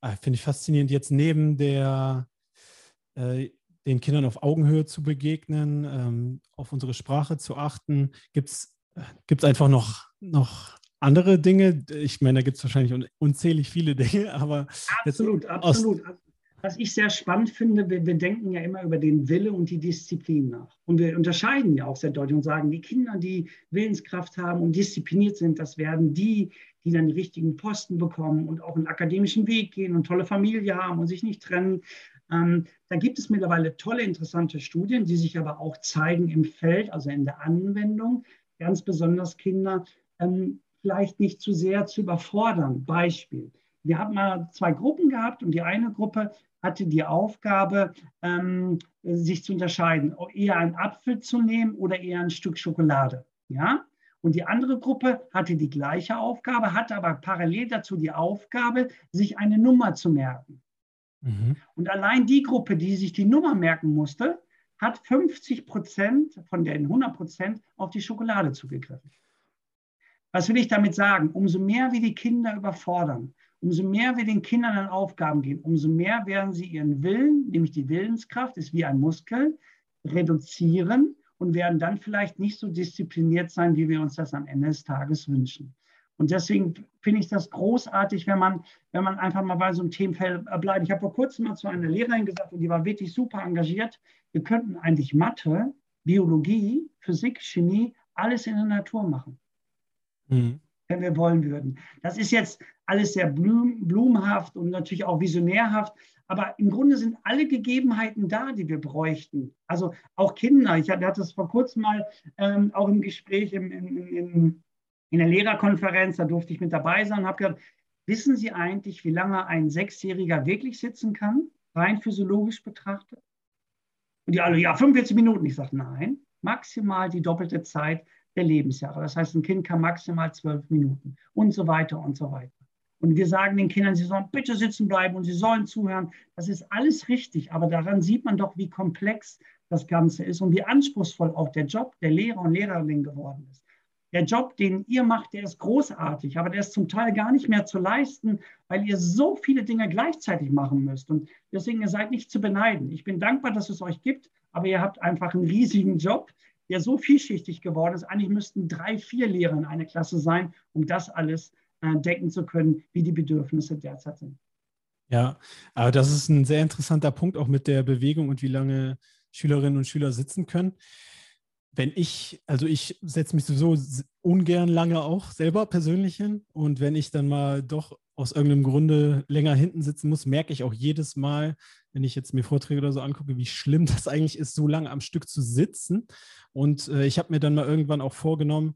S1: ah, finde ich faszinierend, jetzt neben der, äh, den Kindern auf Augenhöhe zu begegnen, ähm, auf unsere Sprache zu achten. Gibt es äh, einfach noch, noch andere Dinge? Ich meine, da gibt es wahrscheinlich unzählig viele [LAUGHS] Dinge, aber.
S2: Absolut, absolut. Was ich sehr spannend finde, wir, wir, denken ja immer über den Wille und die Disziplin nach. Und wir unterscheiden ja auch sehr deutlich und sagen, die Kinder, die Willenskraft haben und diszipliniert sind, das werden die, die dann die richtigen Posten bekommen und auch einen akademischen Weg gehen und tolle Familie haben und sich nicht trennen. Ähm, da gibt es mittlerweile tolle, interessante Studien, die sich aber auch zeigen im Feld, also in der Anwendung, ganz besonders Kinder ähm, vielleicht nicht zu sehr zu überfordern. Beispiel. Wir haben mal zwei Gruppen gehabt und die eine Gruppe hatte die Aufgabe, ähm, sich zu unterscheiden, eher einen Apfel zu nehmen oder eher ein Stück Schokolade. Ja? Und die andere Gruppe hatte die gleiche Aufgabe, hatte aber parallel dazu die Aufgabe, sich eine Nummer zu merken. Mhm. Und allein die Gruppe, die sich die Nummer merken musste, hat 50 Prozent von den 100 Prozent auf die Schokolade zugegriffen. Was will ich damit sagen? Umso mehr wir die Kinder überfordern, umso mehr wir den Kindern an Aufgaben geben, umso mehr werden sie ihren Willen, nämlich die Willenskraft, ist wie ein Muskel, reduzieren und werden dann vielleicht nicht so diszipliniert sein, wie wir uns das am Ende des Tages wünschen. Und deswegen finde ich das großartig, wenn man, wenn man einfach mal bei so einem Themenfeld bleibt. Ich habe vor kurzem mal zu einer Lehrerin gesagt, und die war wirklich super engagiert, wir könnten eigentlich Mathe, Biologie, Physik, Chemie, alles in der Natur machen. Mhm wenn wir wollen würden. Das ist jetzt alles sehr blum, blumenhaft und natürlich auch visionärhaft, aber im Grunde sind alle Gegebenheiten da, die wir bräuchten. Also auch Kinder. Ich hatte das vor kurzem mal ähm, auch im Gespräch im, in, in, in der Lehrerkonferenz, da durfte ich mit dabei sein und habe gesagt, wissen Sie eigentlich, wie lange ein Sechsjähriger wirklich sitzen kann, rein physiologisch betrachtet? Und die alle, ja, 45 Minuten. Ich sage, nein, maximal die doppelte Zeit der Lebensjahre. Das heißt, ein Kind kann maximal zwölf Minuten und so weiter und so weiter. Und wir sagen den Kindern, sie sollen bitte sitzen bleiben und sie sollen zuhören. Das ist alles richtig, aber daran sieht man doch, wie komplex das Ganze ist und wie anspruchsvoll auch der Job der Lehrer und Lehrerin geworden ist. Der Job, den ihr macht, der ist großartig, aber der ist zum Teil gar nicht mehr zu leisten, weil ihr so viele Dinge gleichzeitig machen müsst. Und deswegen, ihr seid nicht zu beneiden. Ich bin dankbar, dass es euch gibt, aber ihr habt einfach einen riesigen Job, der so vielschichtig geworden ist. Eigentlich müssten drei, vier Lehrer in einer Klasse sein, um das alles äh, decken zu können, wie die Bedürfnisse derzeit sind.
S1: Ja, aber das ist ein sehr interessanter Punkt auch mit der Bewegung und wie lange Schülerinnen und Schüler sitzen können. Wenn ich, also ich setze mich sowieso ungern lange auch selber persönlich hin und wenn ich dann mal doch aus irgendeinem Grunde länger hinten sitzen muss, merke ich auch jedes Mal, wenn ich jetzt mir Vorträge oder so angucke, wie schlimm [LAUGHS] das eigentlich ist, so lange am Stück zu sitzen. Und äh, ich habe mir dann mal irgendwann auch vorgenommen,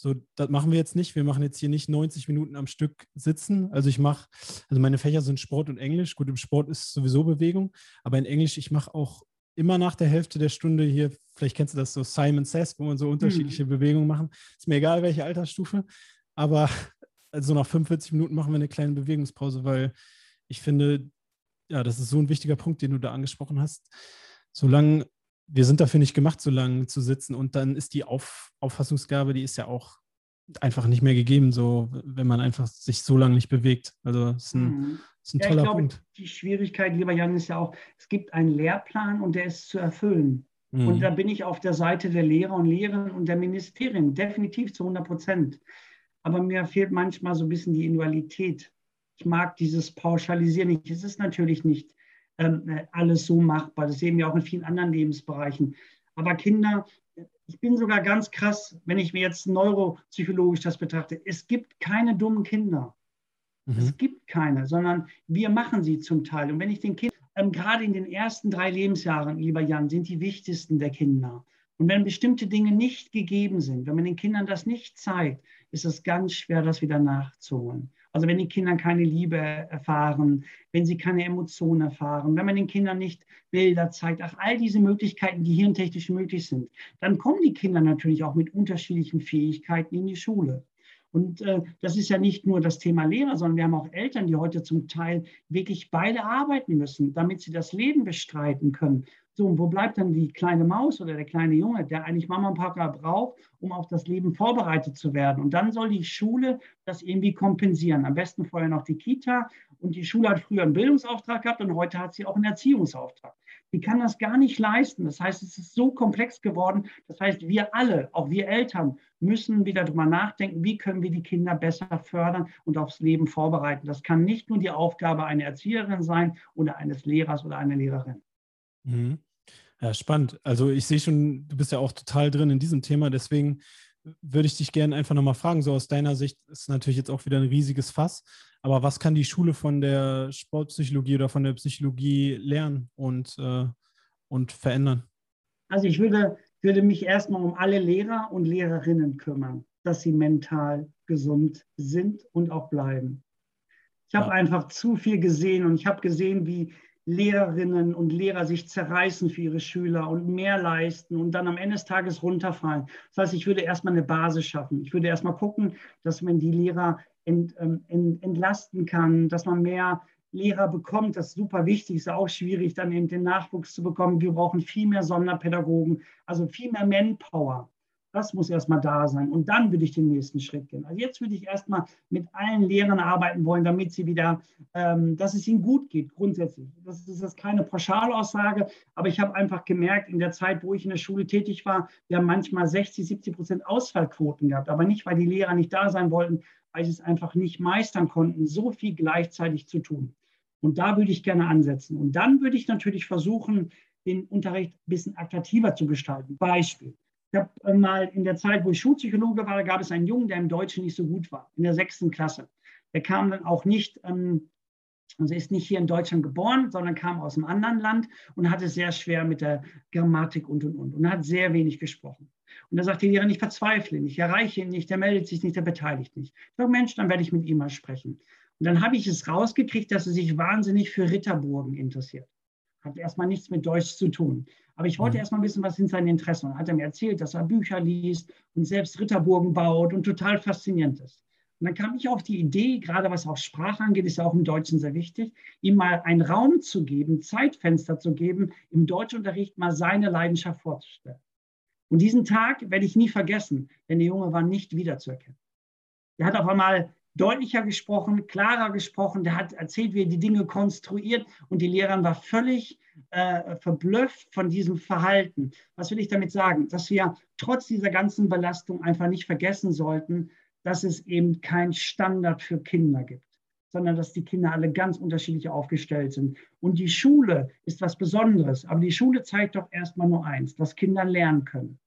S1: so, das machen wir jetzt nicht. Wir machen jetzt hier nicht 90 Minuten am Stück sitzen. Also ich mache, also meine Fächer sind Sport und Englisch. Gut, im Sport ist sowieso Bewegung, aber in Englisch, ich mache auch immer nach der Hälfte der Stunde hier, vielleicht kennst du das so Simon Says, wo man so unterschiedliche mhm. Bewegungen machen. Ist mir egal, welche Altersstufe, aber also nach 45 Minuten machen wir eine kleine Bewegungspause, weil ich finde, ja, das ist so ein wichtiger Punkt, den du da angesprochen hast. Solange wir sind dafür nicht gemacht, so lange zu sitzen und dann ist die Auf, Auffassungsgabe, die ist ja auch einfach nicht mehr gegeben, so wenn man einfach sich so lange nicht bewegt. Also es ist ein, mhm. Ist ein ja, toller glaube, Punkt.
S2: Die Schwierigkeit, lieber Jan, ist ja auch, es gibt einen Lehrplan und der ist zu erfüllen. Mhm. Und da bin ich auf der Seite der Lehrer und Lehrerinnen und der Ministerien, definitiv zu 100 Prozent. Aber mir fehlt manchmal so ein bisschen die Individualität. Ich mag dieses Pauschalisieren nicht. Es ist natürlich nicht ähm, äh, alles so machbar. Das sehen wir auch in vielen anderen Lebensbereichen. Aber Kinder, ich bin sogar ganz krass, wenn ich mir jetzt neuropsychologisch das betrachte, es gibt keine dummen Kinder. Mhm. Es gibt keine, sondern wir machen sie zum Teil. Und wenn ich den Kindern, ähm, gerade in den ersten drei Lebensjahren, lieber Jan, sind die wichtigsten der Kinder. Und wenn bestimmte Dinge nicht gegeben sind, wenn man den Kindern das nicht zeigt, ist es ganz schwer, das wieder nachzuholen. Also wenn die Kinder keine Liebe erfahren, wenn sie keine Emotionen erfahren, wenn man den Kindern nicht Bilder zeigt, ach, all diese Möglichkeiten, die hirntechnisch möglich sind, dann kommen die Kinder natürlich auch mit unterschiedlichen Fähigkeiten in die Schule. Und äh, das ist ja nicht nur das Thema Lehrer, sondern wir haben auch Eltern, die heute zum Teil wirklich beide arbeiten müssen, damit sie das Leben bestreiten können. So, und wo bleibt dann die kleine Maus oder der kleine Junge, der eigentlich Mama und Papa braucht, um auf das Leben vorbereitet zu werden? Und dann soll die Schule das irgendwie kompensieren. Am besten vorher noch die Kita. Und die Schule hat früher einen Bildungsauftrag gehabt und heute hat sie auch einen Erziehungsauftrag. Die kann das gar nicht leisten. Das heißt, es ist so komplex geworden. Das heißt, wir alle, auch wir Eltern, müssen wieder darüber nachdenken, wie können wir die Kinder besser fördern und aufs Leben vorbereiten. Das kann nicht nur die Aufgabe einer Erzieherin sein oder eines Lehrers oder einer Lehrerin.
S1: Mhm. Ja, spannend. Also ich sehe schon, du bist ja auch total drin in diesem Thema, deswegen würde ich dich gerne einfach nochmal fragen, so aus deiner Sicht ist natürlich jetzt auch wieder ein riesiges Fass, aber was kann die Schule von der Sportpsychologie oder von der Psychologie lernen und, äh, und verändern?
S2: Also ich würde, würde mich erstmal um alle Lehrer und Lehrerinnen kümmern, dass sie mental gesund sind und auch bleiben. Ich habe ja. einfach zu viel gesehen und ich habe gesehen, wie Lehrerinnen und Lehrer sich zerreißen für ihre Schüler und mehr leisten und dann am Ende des Tages runterfallen. Das heißt, ich würde erstmal eine Basis schaffen. Ich würde erstmal gucken, dass man die Lehrer ent, ähm, ent, entlasten kann, dass man mehr Lehrer bekommt. Das ist super wichtig, ist auch schwierig, dann eben den Nachwuchs zu bekommen. Wir brauchen viel mehr Sonderpädagogen, also viel mehr Manpower. Das muss erstmal da sein. Und dann würde ich den nächsten Schritt gehen. Also jetzt würde ich erstmal mit allen Lehrern arbeiten wollen, damit sie wieder, ähm, dass es ihnen gut geht, grundsätzlich. Das ist jetzt keine Pauschalaussage, aber ich habe einfach gemerkt, in der Zeit, wo ich in der Schule tätig war, wir haben manchmal 60, 70 Prozent Ausfallquoten gehabt. Aber nicht, weil die Lehrer nicht da sein wollten, weil sie es einfach nicht meistern konnten, so viel gleichzeitig zu tun. Und da würde ich gerne ansetzen. Und dann würde ich natürlich versuchen, den Unterricht ein bisschen attraktiver zu gestalten. Beispiel. Ich habe äh, mal in der Zeit, wo ich Schulpsychologe war, gab es einen Jungen, der im Deutschen nicht so gut war, in der sechsten Klasse. Der kam dann auch nicht, ähm, also ist nicht hier in Deutschland geboren, sondern kam aus einem anderen Land und hatte sehr schwer mit der Grammatik und und und und hat sehr wenig gesprochen. Und da sagt die Lehrerin, ich verzweifle nicht, ich erreiche ihn nicht, der meldet sich nicht, der beteiligt nicht. Ich sage, Mensch, dann werde ich mit ihm mal sprechen. Und dann habe ich es rausgekriegt, dass er sich wahnsinnig für Ritterburgen interessiert. Hat erstmal nichts mit Deutsch zu tun. Aber ich wollte mhm. erstmal wissen, was sind seine Interessen. Und hat er mir erzählt, dass er Bücher liest und selbst Ritterburgen baut und total faszinierend ist. Und dann kam ich auf die Idee, gerade was auch Sprache angeht, ist ja auch im Deutschen sehr wichtig, ihm mal einen Raum zu geben, Zeitfenster zu geben, im Deutschunterricht mal seine Leidenschaft vorzustellen. Und diesen Tag werde ich nie vergessen, denn der Junge war nicht wiederzuerkennen. Er hat auf einmal deutlicher gesprochen, klarer gesprochen, der hat erzählt, wie er die Dinge konstruiert und die Lehrerin war völlig äh, verblüfft von diesem Verhalten. Was will ich damit sagen? Dass wir trotz dieser ganzen Belastung einfach nicht vergessen sollten, dass es eben kein Standard für Kinder gibt, sondern dass die Kinder alle ganz unterschiedlich aufgestellt sind. Und die Schule ist was Besonderes, aber die Schule zeigt doch erstmal nur eins, dass Kinder lernen können.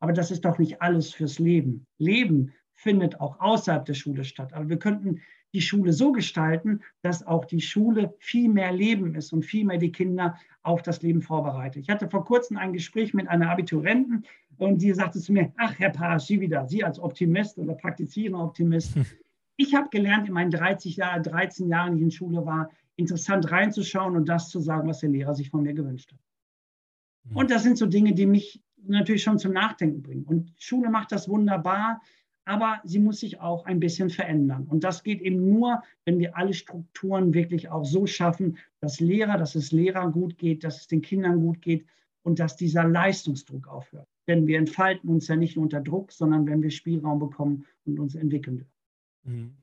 S2: Aber das ist doch nicht alles fürs Leben. Leben findet auch außerhalb der Schule statt. Aber wir könnten die Schule so gestalten, dass auch die Schule viel mehr Leben ist und viel mehr die Kinder auf das Leben vorbereitet. Ich hatte vor kurzem ein Gespräch mit einer Abiturienten und die sagte zu mir, ach Herr Sie wieder, Sie als Optimist oder praktizierender Optimist. Hm. Ich habe gelernt in meinen 30 Jahren, 13 Jahren, die ich in Schule war, interessant reinzuschauen und das zu sagen, was der Lehrer sich von mir gewünscht hat. Hm. Und das sind so Dinge, die mich natürlich schon zum Nachdenken bringen. Und Schule macht das wunderbar aber sie muss sich auch ein bisschen verändern. Und das geht eben nur, wenn wir alle Strukturen wirklich auch so schaffen, dass Lehrer, dass es Lehrern gut geht, dass es den Kindern gut geht und dass dieser Leistungsdruck aufhört. Denn wir entfalten uns ja nicht nur unter Druck, sondern wenn wir Spielraum bekommen und uns entwickeln.
S1: Mhm.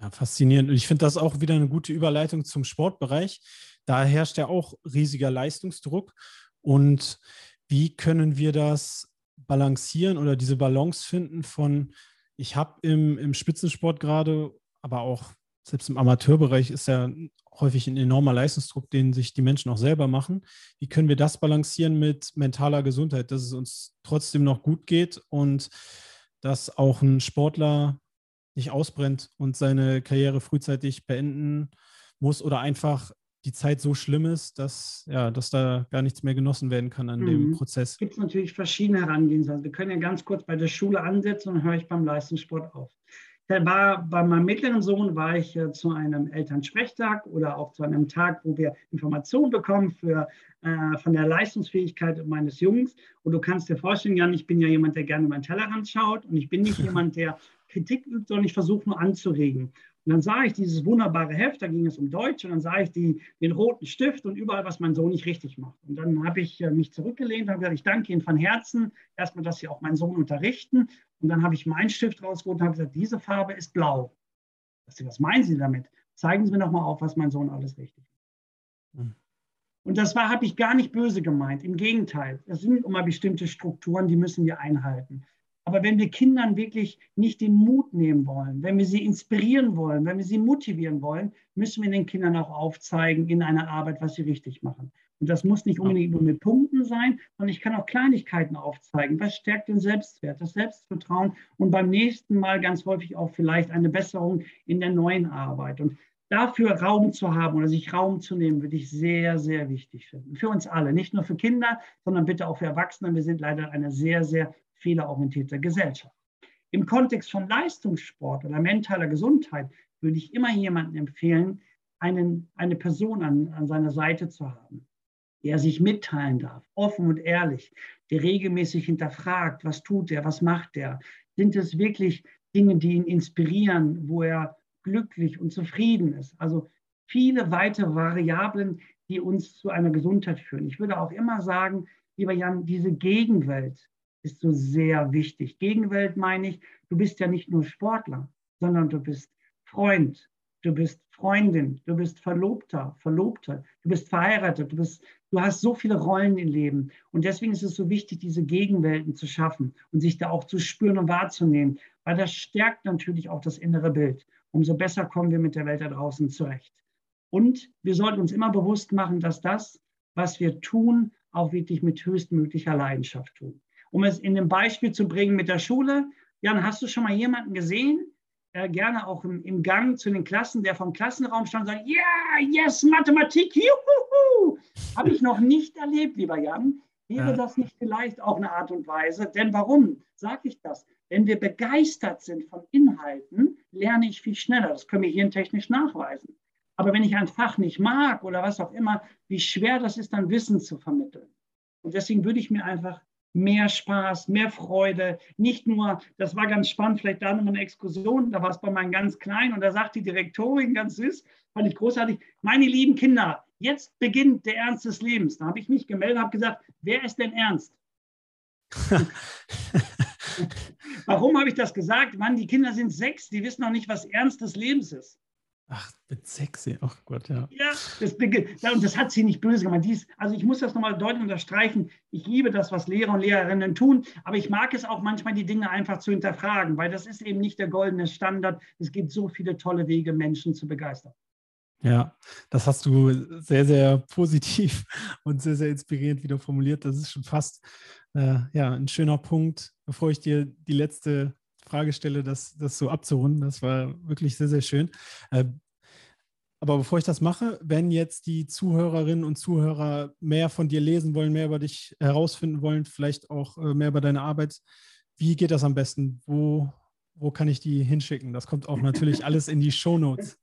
S1: Ja, faszinierend. Und ich finde das auch wieder eine gute Überleitung zum Sportbereich. Da herrscht ja auch riesiger Leistungsdruck. Und wie können wir das balancieren oder diese Balance finden von ich habe im, im Spitzensport gerade, aber auch selbst im Amateurbereich ist ja häufig ein enormer Leistungsdruck, den sich die Menschen auch selber machen. Wie können wir das balancieren mit mentaler Gesundheit, dass es uns trotzdem noch gut geht und dass auch ein Sportler nicht ausbrennt und seine Karriere frühzeitig beenden muss oder einfach die Zeit so schlimm ist, dass, ja, dass da gar nichts mehr genossen werden kann an mhm. dem Prozess.
S2: Es gibt natürlich verschiedene Herangehensweisen. Wir können ja ganz kurz bei der Schule ansetzen und dann höre ich beim Leistungssport auf. War, bei meinem mittleren Sohn war ich äh, zu einem Elternsprechtag oder auch zu einem Tag, wo wir Informationen bekommen für, äh, von der Leistungsfähigkeit meines Jungs. Und du kannst dir vorstellen, Jan, ich bin ja jemand, der gerne über den Tellerrand schaut und ich bin nicht [LAUGHS] jemand, der Kritik übt, sondern ich versuche nur anzuregen. Und dann sah ich dieses wunderbare Heft, da ging es um Deutsch, und dann sah ich die, den roten Stift und überall, was mein Sohn nicht richtig macht. Und dann habe ich äh, mich zurückgelehnt und habe gesagt, ich danke Ihnen von Herzen, erstmal, dass Sie auch meinen Sohn unterrichten. Und dann habe ich meinen Stift rausgeholt und habe gesagt, diese Farbe ist blau. Was meinen Sie damit? Zeigen Sie mir doch mal auf, was mein Sohn alles richtig macht. Hm. Und das war, habe ich gar nicht böse gemeint. Im Gegenteil, es sind immer bestimmte Strukturen, die müssen wir einhalten. Aber wenn wir Kindern wirklich nicht den Mut nehmen wollen, wenn wir sie inspirieren wollen, wenn wir sie motivieren wollen, müssen wir den Kindern auch aufzeigen in einer Arbeit, was sie richtig machen. Und das muss nicht unbedingt nur mit Punkten sein, sondern ich kann auch Kleinigkeiten aufzeigen. Was stärkt den Selbstwert, das Selbstvertrauen und beim nächsten Mal ganz häufig auch vielleicht eine Besserung in der neuen Arbeit. Und dafür Raum zu haben oder sich Raum zu nehmen, würde ich sehr, sehr wichtig finden. Für uns alle, nicht nur für Kinder, sondern bitte auch für Erwachsene. Wir sind leider eine sehr, sehr fehlerorientierte Gesellschaft. Im Kontext von Leistungssport oder mentaler Gesundheit würde ich immer jemandem empfehlen, einen, eine Person an, an seiner Seite zu haben, der sich mitteilen darf, offen und ehrlich, der regelmäßig hinterfragt, was tut er, was macht er. Sind es wirklich Dinge, die ihn inspirieren, wo er glücklich und zufrieden ist? Also viele weitere Variablen, die uns zu einer Gesundheit führen. Ich würde auch immer sagen, lieber Jan, diese Gegenwelt, ist so sehr wichtig. Gegenwelt meine ich, du bist ja nicht nur Sportler, sondern du bist Freund, du bist Freundin, du bist Verlobter, Verlobte, du bist verheiratet, du, bist, du hast so viele Rollen im Leben. Und deswegen ist es so wichtig, diese Gegenwelten zu schaffen und sich da auch zu spüren und wahrzunehmen, weil das stärkt natürlich auch das innere Bild. Umso besser kommen wir mit der Welt da draußen zurecht. Und wir sollten uns immer bewusst machen, dass das, was wir tun, auch wirklich mit höchstmöglicher Leidenschaft tun um es in dem Beispiel zu bringen mit der Schule. Jan, hast du schon mal jemanden gesehen, äh, gerne auch im, im, Gang zu den Klassen, der vom Klassenraum stand und sagt, ja, yeah, yes, Mathematik, juhu! Habe ich noch nicht erlebt, lieber Jan. Wäre ja. das nicht vielleicht auch eine Art und Weise? Denn warum sage ich das? Wenn wir begeistert sind von Inhalten, lerne ich viel schneller. Das können wir hier technisch nachweisen. Aber wenn ich ein Fach nicht mag oder was auch immer, wie schwer das ist, dann Wissen zu vermitteln. Und deswegen würde ich mir einfach mehr Spaß, mehr Freude. Nicht nur, das war ganz spannend, vielleicht da nochmal eine Exkursion, da war es bei meinem ganz Kleinen und da sagt die Direktorin ganz süß, fand ich großartig, meine lieben Kinder, jetzt beginnt der Ernst des Lebens. Da habe ich mich gemeldet, habe gesagt, wer ist denn ernst? [LAUGHS] Warum habe ich das gesagt? Mann, die Kinder sind sechs, die wissen noch nicht, was Ernst des Lebens ist.
S1: Ach, mit sexy, ach oh Gott, ja.
S2: Ja, das, und das hat sie nicht böse gemacht. Dies, also ich muss das nochmal deutlich unterstreichen. Ich liebe das, was Lehrer und Lehrerinnen tun, aber ich mag es auch manchmal, die Dinge einfach zu hinterfragen, weil das ist eben nicht der goldene Standard. Es gibt so viele tolle Wege, Menschen zu begeistern.
S1: Ja, das hast du sehr, sehr positiv [LAUGHS] und sehr, sehr inspirierend wieder formuliert. Das ist schon fast äh, ja, ein schöner Punkt, bevor ich dir die letzte Frage stelle, das, das so abzurunden. Das war wirklich sehr, sehr schön. Äh, aber bevor ich das mache, wenn jetzt die Zuhörerinnen und Zuhörer mehr von dir lesen wollen, mehr über dich herausfinden wollen, vielleicht auch äh, mehr über deine Arbeit, wie geht das am besten? Wo, wo kann ich die hinschicken? Das kommt auch natürlich [LAUGHS] alles in die Show Notes.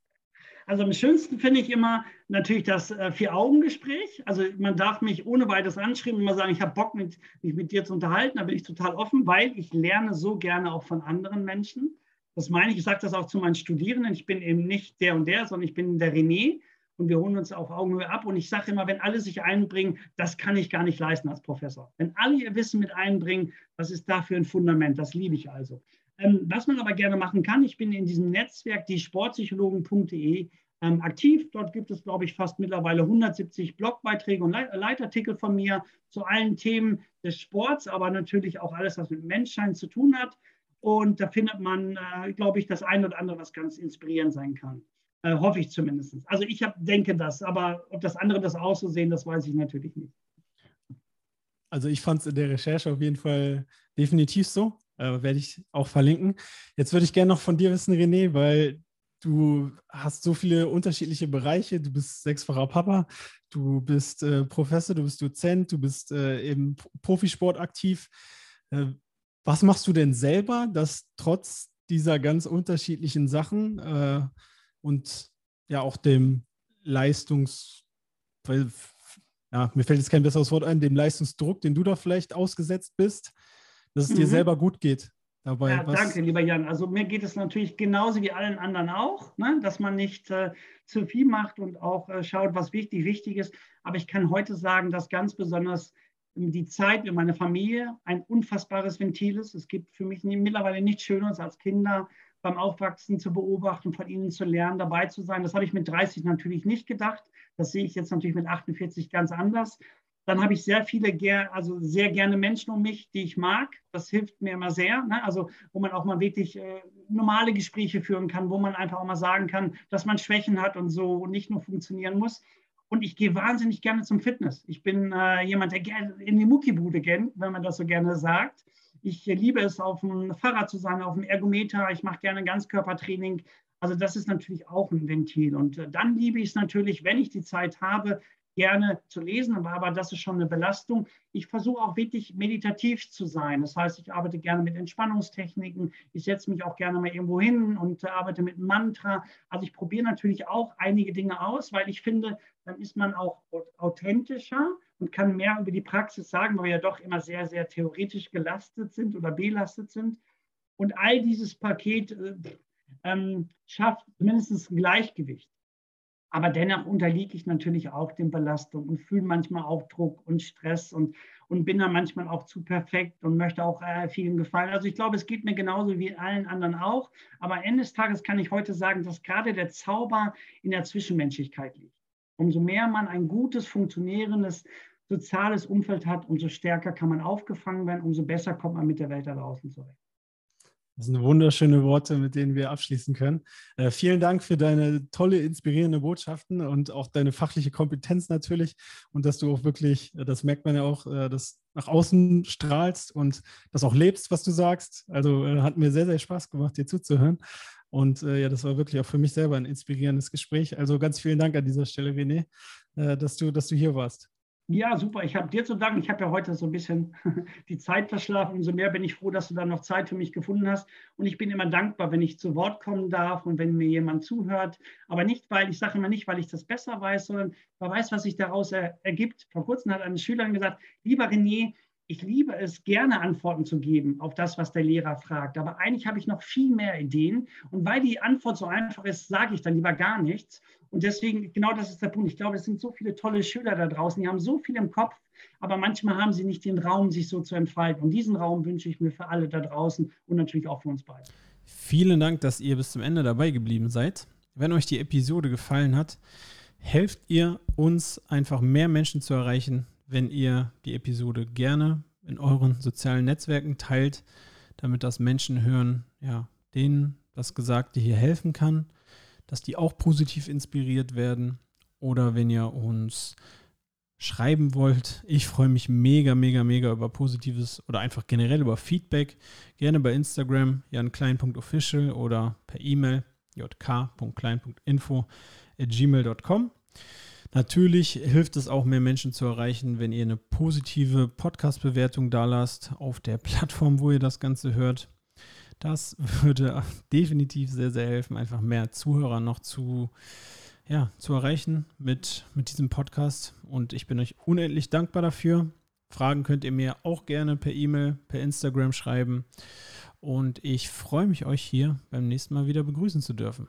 S2: Also am schönsten finde ich immer natürlich das äh, Vier-Augen-Gespräch. Also man darf mich ohne weiteres anschreiben, immer sagen, ich habe Bock, mit, mich mit dir zu unterhalten. Da bin ich total offen, weil ich lerne so gerne auch von anderen Menschen. Das meine ich, ich sage das auch zu meinen Studierenden. Ich bin eben nicht der und der, sondern ich bin der René und wir holen uns auf Augenhöhe ab. Und ich sage immer, wenn alle sich einbringen, das kann ich gar nicht leisten als Professor. Wenn alle ihr Wissen mit einbringen, was ist da für ein Fundament? Das liebe ich also. Ähm, was man aber gerne machen kann, ich bin in diesem Netzwerk die sportpsychologen.de ähm, aktiv. Dort gibt es, glaube ich, fast mittlerweile 170 Blogbeiträge und Leitartikel von mir zu allen Themen des Sports, aber natürlich auch alles, was mit Menschsein zu tun hat. Und da findet man, äh, glaube ich, das eine oder andere, was ganz inspirierend sein kann. Äh, hoffe ich zumindest. Also ich hab, denke das, aber ob das andere das auch so sehen, das weiß ich natürlich nicht.
S1: Also ich fand es in der Recherche auf jeden Fall definitiv so. Äh, werde ich auch verlinken. Jetzt würde ich gerne noch von dir wissen, René, weil du hast so viele unterschiedliche Bereiche. Du bist sechsfacher Papa, du bist äh, Professor, du bist Dozent, du bist äh, im Profisport aktiv. Äh, was machst du denn selber, dass trotz dieser ganz unterschiedlichen Sachen äh, und ja auch dem Leistungs, ja, mir fällt jetzt kein besseres Wort ein, dem Leistungsdruck, den du da vielleicht ausgesetzt bist, dass es mhm. dir selber gut geht?
S2: dabei. Ja, danke, lieber Jan. Also mir geht es natürlich genauso wie allen anderen auch, ne? dass man nicht äh, zu viel macht und auch äh, schaut, was wichtig, wichtig ist. Aber ich kann heute sagen, dass ganz besonders die Zeit mit meiner Familie ein unfassbares Ventil ist. Es gibt für mich mittlerweile nichts Schöneres als Kinder beim Aufwachsen zu beobachten, von ihnen zu lernen, dabei zu sein. Das habe ich mit 30 natürlich nicht gedacht. Das sehe ich jetzt natürlich mit 48 ganz anders. Dann habe ich sehr viele, also sehr gerne Menschen um mich, die ich mag. Das hilft mir immer sehr. Ne? Also wo man auch mal wirklich äh, normale Gespräche führen kann, wo man einfach auch mal sagen kann, dass man Schwächen hat und so nicht nur funktionieren muss. Und ich gehe wahnsinnig gerne zum Fitness. Ich bin äh, jemand, der gerne in die Muckibude geht, wenn man das so gerne sagt. Ich liebe es, auf dem Fahrrad zu sein, auf dem Ergometer. Ich mache gerne Ganzkörpertraining. Also das ist natürlich auch ein Ventil. Und äh, dann liebe ich es natürlich, wenn ich die Zeit habe, gerne zu lesen, aber das ist schon eine Belastung. Ich versuche auch wirklich meditativ zu sein. Das heißt, ich arbeite gerne mit Entspannungstechniken. Ich setze mich auch gerne mal irgendwo hin und arbeite mit Mantra. Also ich probiere natürlich auch einige Dinge aus, weil ich finde, dann ist man auch authentischer und kann mehr über die Praxis sagen, weil wir ja doch immer sehr, sehr theoretisch gelastet sind oder belastet sind. Und all dieses Paket äh, ähm, schafft mindestens ein Gleichgewicht. Aber dennoch unterliege ich natürlich auch den Belastungen und fühle manchmal auch Druck und Stress und, und bin dann manchmal auch zu perfekt und möchte auch äh, vielen gefallen. Also ich glaube, es geht mir genauso wie allen anderen auch. Aber am Ende des Tages kann ich heute sagen, dass gerade der Zauber in der Zwischenmenschlichkeit liegt. Umso mehr man ein gutes, funktionierendes soziales Umfeld hat, umso stärker kann man aufgefangen werden, umso besser kommt man mit der Welt da draußen zurecht.
S1: Das sind wunderschöne Worte, mit denen wir abschließen können. Äh, vielen Dank für deine tolle, inspirierende Botschaften und auch deine fachliche Kompetenz natürlich und dass du auch wirklich, äh, das merkt man ja auch, äh, das nach außen strahlst und das auch lebst, was du sagst. Also äh, hat mir sehr, sehr Spaß gemacht, dir zuzuhören. Und äh, ja, das war wirklich auch für mich selber ein inspirierendes Gespräch. Also ganz vielen Dank an dieser Stelle, René, äh, dass, du, dass du hier warst.
S2: Ja, super. Ich habe dir zu danken. Ich habe ja heute so ein bisschen [LAUGHS] die Zeit verschlafen. Umso mehr bin ich froh, dass du da noch Zeit für mich gefunden hast. Und ich bin immer dankbar, wenn ich zu Wort kommen darf und wenn mir jemand zuhört. Aber nicht, weil ich sage immer nicht, weil ich das besser weiß, sondern weil weiß, was sich daraus er, ergibt. Vor kurzem hat eine Schülerin gesagt, lieber René, ich liebe es, gerne Antworten zu geben auf das, was der Lehrer fragt. Aber eigentlich habe ich noch viel mehr Ideen. Und weil die Antwort so einfach ist, sage ich dann lieber gar nichts. Und deswegen, genau das ist der Punkt. Ich glaube, es sind so viele tolle Schüler da draußen, die haben so viel im Kopf, aber manchmal haben sie nicht den Raum, sich so zu entfalten. Und diesen Raum wünsche ich mir für alle da draußen und natürlich auch für uns beide.
S1: Vielen Dank, dass ihr bis zum Ende dabei geblieben seid. Wenn euch die Episode gefallen hat, helft ihr uns einfach mehr Menschen zu erreichen, wenn ihr die Episode gerne in euren sozialen Netzwerken teilt, damit das Menschen hören, ja, denen das Gesagte hier helfen kann, dass die auch positiv inspiriert werden. Oder wenn ihr uns schreiben wollt, ich freue mich mega, mega, mega über positives oder einfach generell über Feedback. Gerne bei Instagram janklein.official oder per E-Mail jk.klein.info at gmail.com. Natürlich hilft es auch, mehr Menschen zu erreichen, wenn ihr eine positive Podcast-Bewertung da lasst auf der Plattform, wo ihr das Ganze hört. Das würde [LAUGHS] definitiv sehr, sehr helfen, einfach mehr Zuhörer noch zu, ja, zu erreichen mit, mit diesem Podcast. Und ich bin euch unendlich dankbar dafür. Fragen könnt ihr mir auch gerne per E-Mail, per Instagram schreiben. Und ich freue mich, euch hier beim nächsten Mal wieder begrüßen zu dürfen.